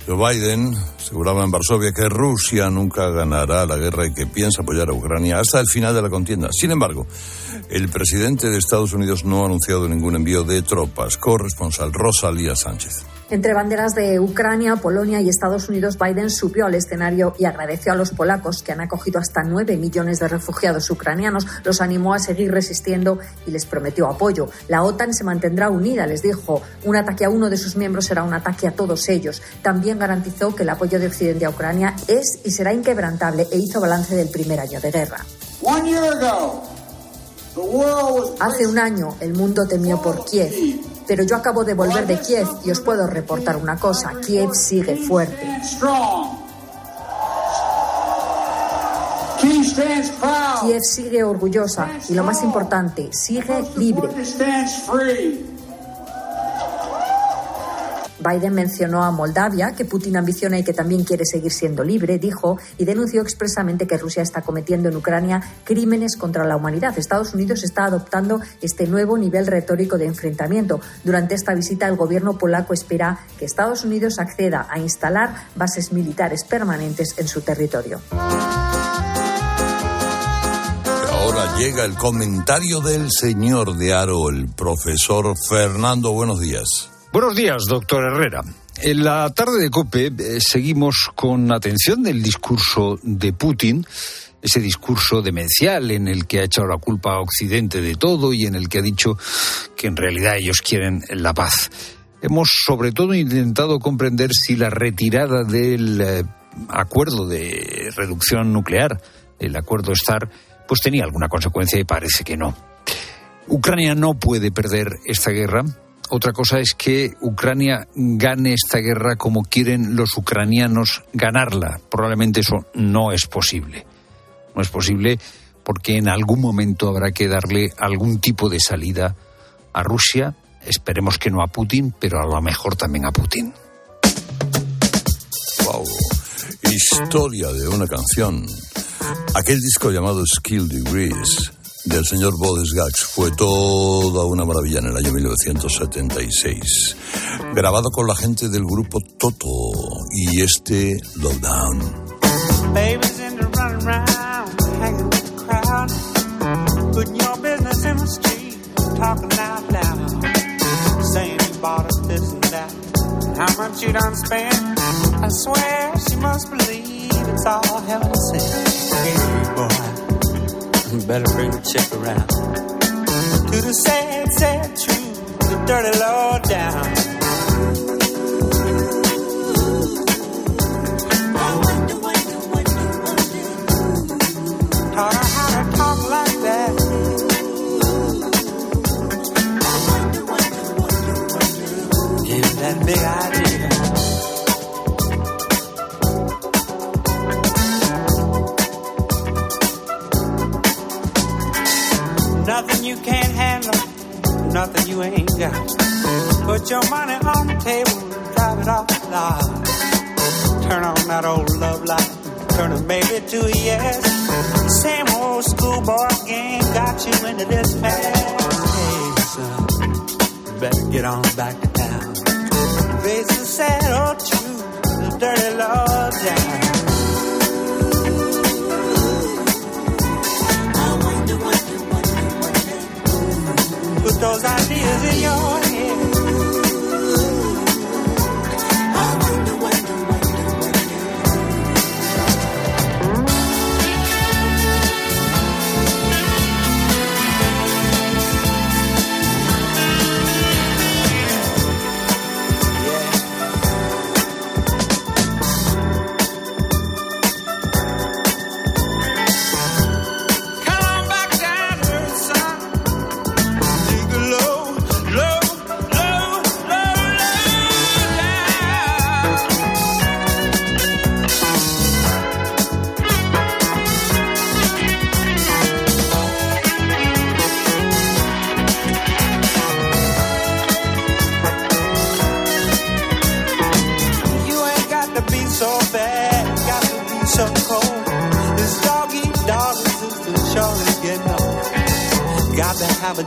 Joe Biden aseguraba en Varsovia que Rusia nunca ganará la guerra y que piensa apoyar a Ucrania hasta el final de la contienda. Sin embargo, el presidente de Estados Unidos no ha anunciado ningún envío de tropas. Corresponsal Rosalía Sánchez. Entre banderas de Ucrania, Polonia y Estados Unidos, Biden subió al escenario y agradeció a los polacos que han acogido hasta nueve millones de refugiados ucranianos, los animó a seguir resistiendo y les prometió apoyo. La OTAN se mantendrá unida, les dijo. Un ataque a uno de sus miembros será un ataque a todos ellos. También garantizó que el apoyo de Occidente a Ucrania es y será inquebrantable e hizo balance del primer año de guerra. Hace un año el mundo temió por Kiev, pero yo acabo de volver de Kiev y os puedo reportar una cosa, Kiev sigue fuerte. Kiev sigue orgullosa y lo más importante, sigue libre. Biden mencionó a Moldavia, que Putin ambiciona y que también quiere seguir siendo libre, dijo, y denunció expresamente que Rusia está cometiendo en Ucrania crímenes contra la humanidad. Estados Unidos está adoptando este nuevo nivel retórico de enfrentamiento. Durante esta visita, el gobierno polaco espera que Estados Unidos acceda a instalar bases militares permanentes en su territorio. Ahora llega el comentario del señor de Aro, el profesor Fernando. Buenos días. Buenos días, doctor Herrera. En la tarde de COPE eh, seguimos con atención del discurso de Putin, ese discurso demencial en el que ha echado la culpa a Occidente de todo y en el que ha dicho que en realidad ellos quieren la paz. Hemos sobre todo intentado comprender si la retirada del eh, acuerdo de reducción nuclear, el acuerdo STAR, pues tenía alguna consecuencia y parece que no. Ucrania no puede perder esta guerra, otra cosa es que Ucrania gane esta guerra como quieren los ucranianos ganarla. Probablemente eso no es posible. No es posible porque en algún momento habrá que darle algún tipo de salida a Rusia. Esperemos que no a Putin, pero a lo mejor también a Putin. Wow. Historia de una canción. Aquel disco llamado Skill Degrees del señor Bodes Gax fue toda una maravilla en el año 1976. Grabado con la gente del grupo Toto y este Lowdown. Babies in the running round, hanging with the crowd, putting your business in the street, talking out loud, saying you bought us this and that, how much you done spent. I swear she must believe it's all heaven sent. Hey. Better bring the chick around. To the sad, sad truth, the dirty law down. Taught her how to talk like that. Gave her that big idea. Nothing you can't handle, nothing you ain't got. Put your money on the table, drive it off the lot. Turn on that old love light, turn a baby to a yes. Same old schoolboy game got you into this mess. Hey, son, better get on back to town. Face the sad old truth, the dirty law down. Those ideas in your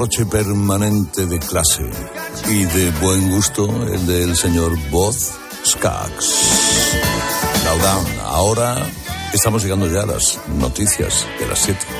Derroche permanente de clase y de buen gusto el del señor Boz Skaggs. Laudán, ahora estamos llegando ya a las noticias de las 7.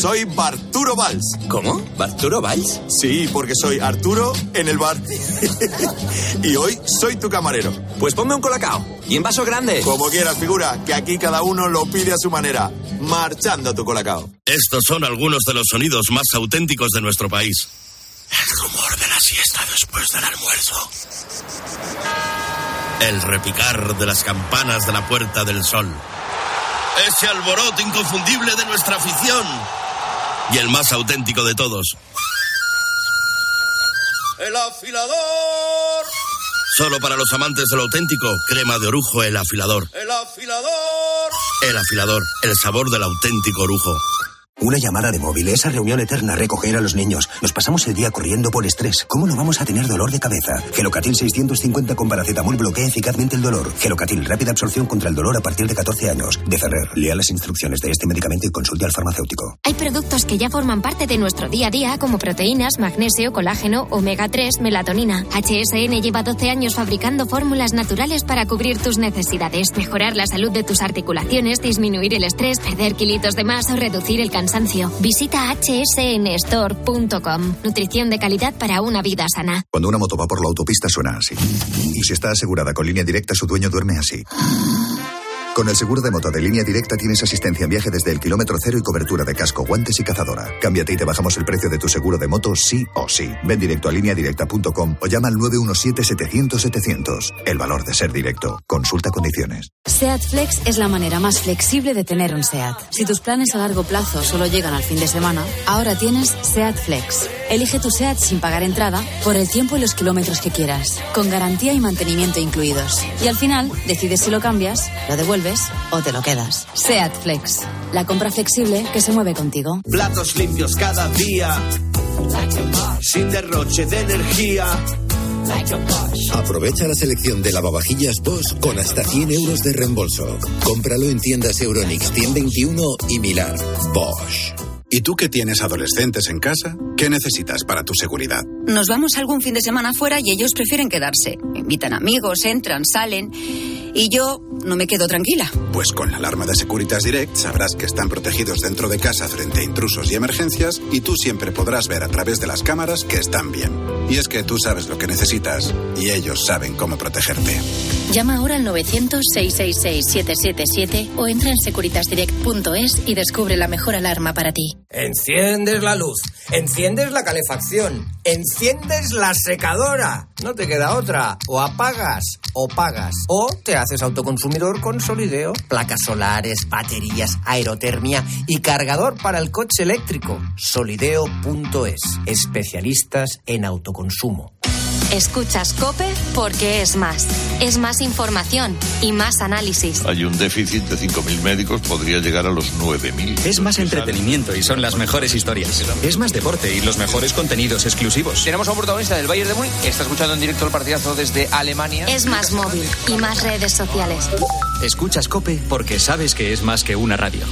Soy Barturo Valls. ¿Cómo? ¿Barturo Valls? Sí, porque soy Arturo en el bar. y hoy soy tu camarero. Pues ponme un colacao. Y en vaso grande. Como quieras, figura, que aquí cada uno lo pide a su manera. Marchando tu colacao. Estos son algunos de los sonidos más auténticos de nuestro país. El rumor de la siesta después del almuerzo. El repicar de las campanas de la Puerta del Sol. Ese alboroto inconfundible de nuestra afición. Y el más auténtico de todos. El afilador. Solo para los amantes del auténtico, crema de orujo, el afilador. El afilador. El afilador, el sabor del auténtico orujo. Una llamada de móvil, esa reunión eterna, recoger a los niños. Nos pasamos el día corriendo por estrés. ¿Cómo no vamos a tener dolor de cabeza? Gelocatil 650 con paracetamol bloquea eficazmente el dolor. Gelocatil, rápida absorción contra el dolor a partir de 14 años. De Ferrer, lea las instrucciones de este medicamento y consulte al farmacéutico. Hay productos que ya forman parte de nuestro día a día como proteínas, magnesio, colágeno, omega 3, melatonina. HSN lleva 12 años fabricando fórmulas naturales para cubrir tus necesidades, mejorar la salud de tus articulaciones, disminuir el estrés, perder kilitos de más o reducir el cansancio. Visita hsnstore.com. Nutrición de calidad para una vida sana. Cuando una moto va por la autopista suena así. Y si está asegurada con línea directa, su dueño duerme así. Con el seguro de moto de línea directa tienes asistencia en viaje desde el kilómetro cero y cobertura de casco, guantes y cazadora. Cámbiate y te bajamos el precio de tu seguro de moto sí o sí. Ven directo a lineadirecta.com o llama al 917-700-700. El valor de ser directo. Consulta condiciones. SEAT Flex es la manera más flexible de tener un SEAT. Si tus planes a largo plazo solo llegan al fin de semana, ahora tienes SEAT Flex. Elige tu SEAT sin pagar entrada por el tiempo y los kilómetros que quieras, con garantía y mantenimiento incluidos. Y al final, decides si lo cambias, lo devuelves o te lo quedas. SEAT Flex. La compra flexible que se mueve contigo. Platos limpios cada día. Sin derroche de energía. Aprovecha la selección de lavavajillas Bosch con hasta 100 euros de reembolso. Cómpralo en tiendas Euronix 121 y Milar. Bosch. ¿Y tú que tienes adolescentes en casa? ¿Qué necesitas para tu seguridad? Nos vamos algún fin de semana fuera y ellos prefieren quedarse. Invitan amigos, entran, salen. Y yo no me quedo tranquila. Pues con la alarma de Securitas Direct sabrás que están protegidos dentro de casa frente a intrusos y emergencias y tú siempre podrás ver a través de las cámaras que están bien. Y es que tú sabes lo que necesitas y ellos saben cómo protegerte. Llama ahora al 900-666-777 o entra en securitasdirect.es y descubre la mejor alarma para ti. Enciendes la luz, enciendes la calefacción, enciendes la secadora. No te queda otra. O apagas o pagas. O te haces autoconsumidor con Solideo. Placas solares, baterías, aerotermia y cargador para el coche eléctrico. Solideo.es. Especialistas en autoconsumo. Escuchas Cope porque es más. Es más información y más análisis. Hay un déficit de 5.000 médicos, podría llegar a los 9.000. Es más entretenimiento y son las mejores historias. Es más deporte y los mejores contenidos exclusivos. Tenemos a un protagonista del Bayern de Múnich. Está escuchando en directo el partidazo desde Alemania. Es más móvil y más redes sociales. Escuchas Cope porque sabes que es más que una radio.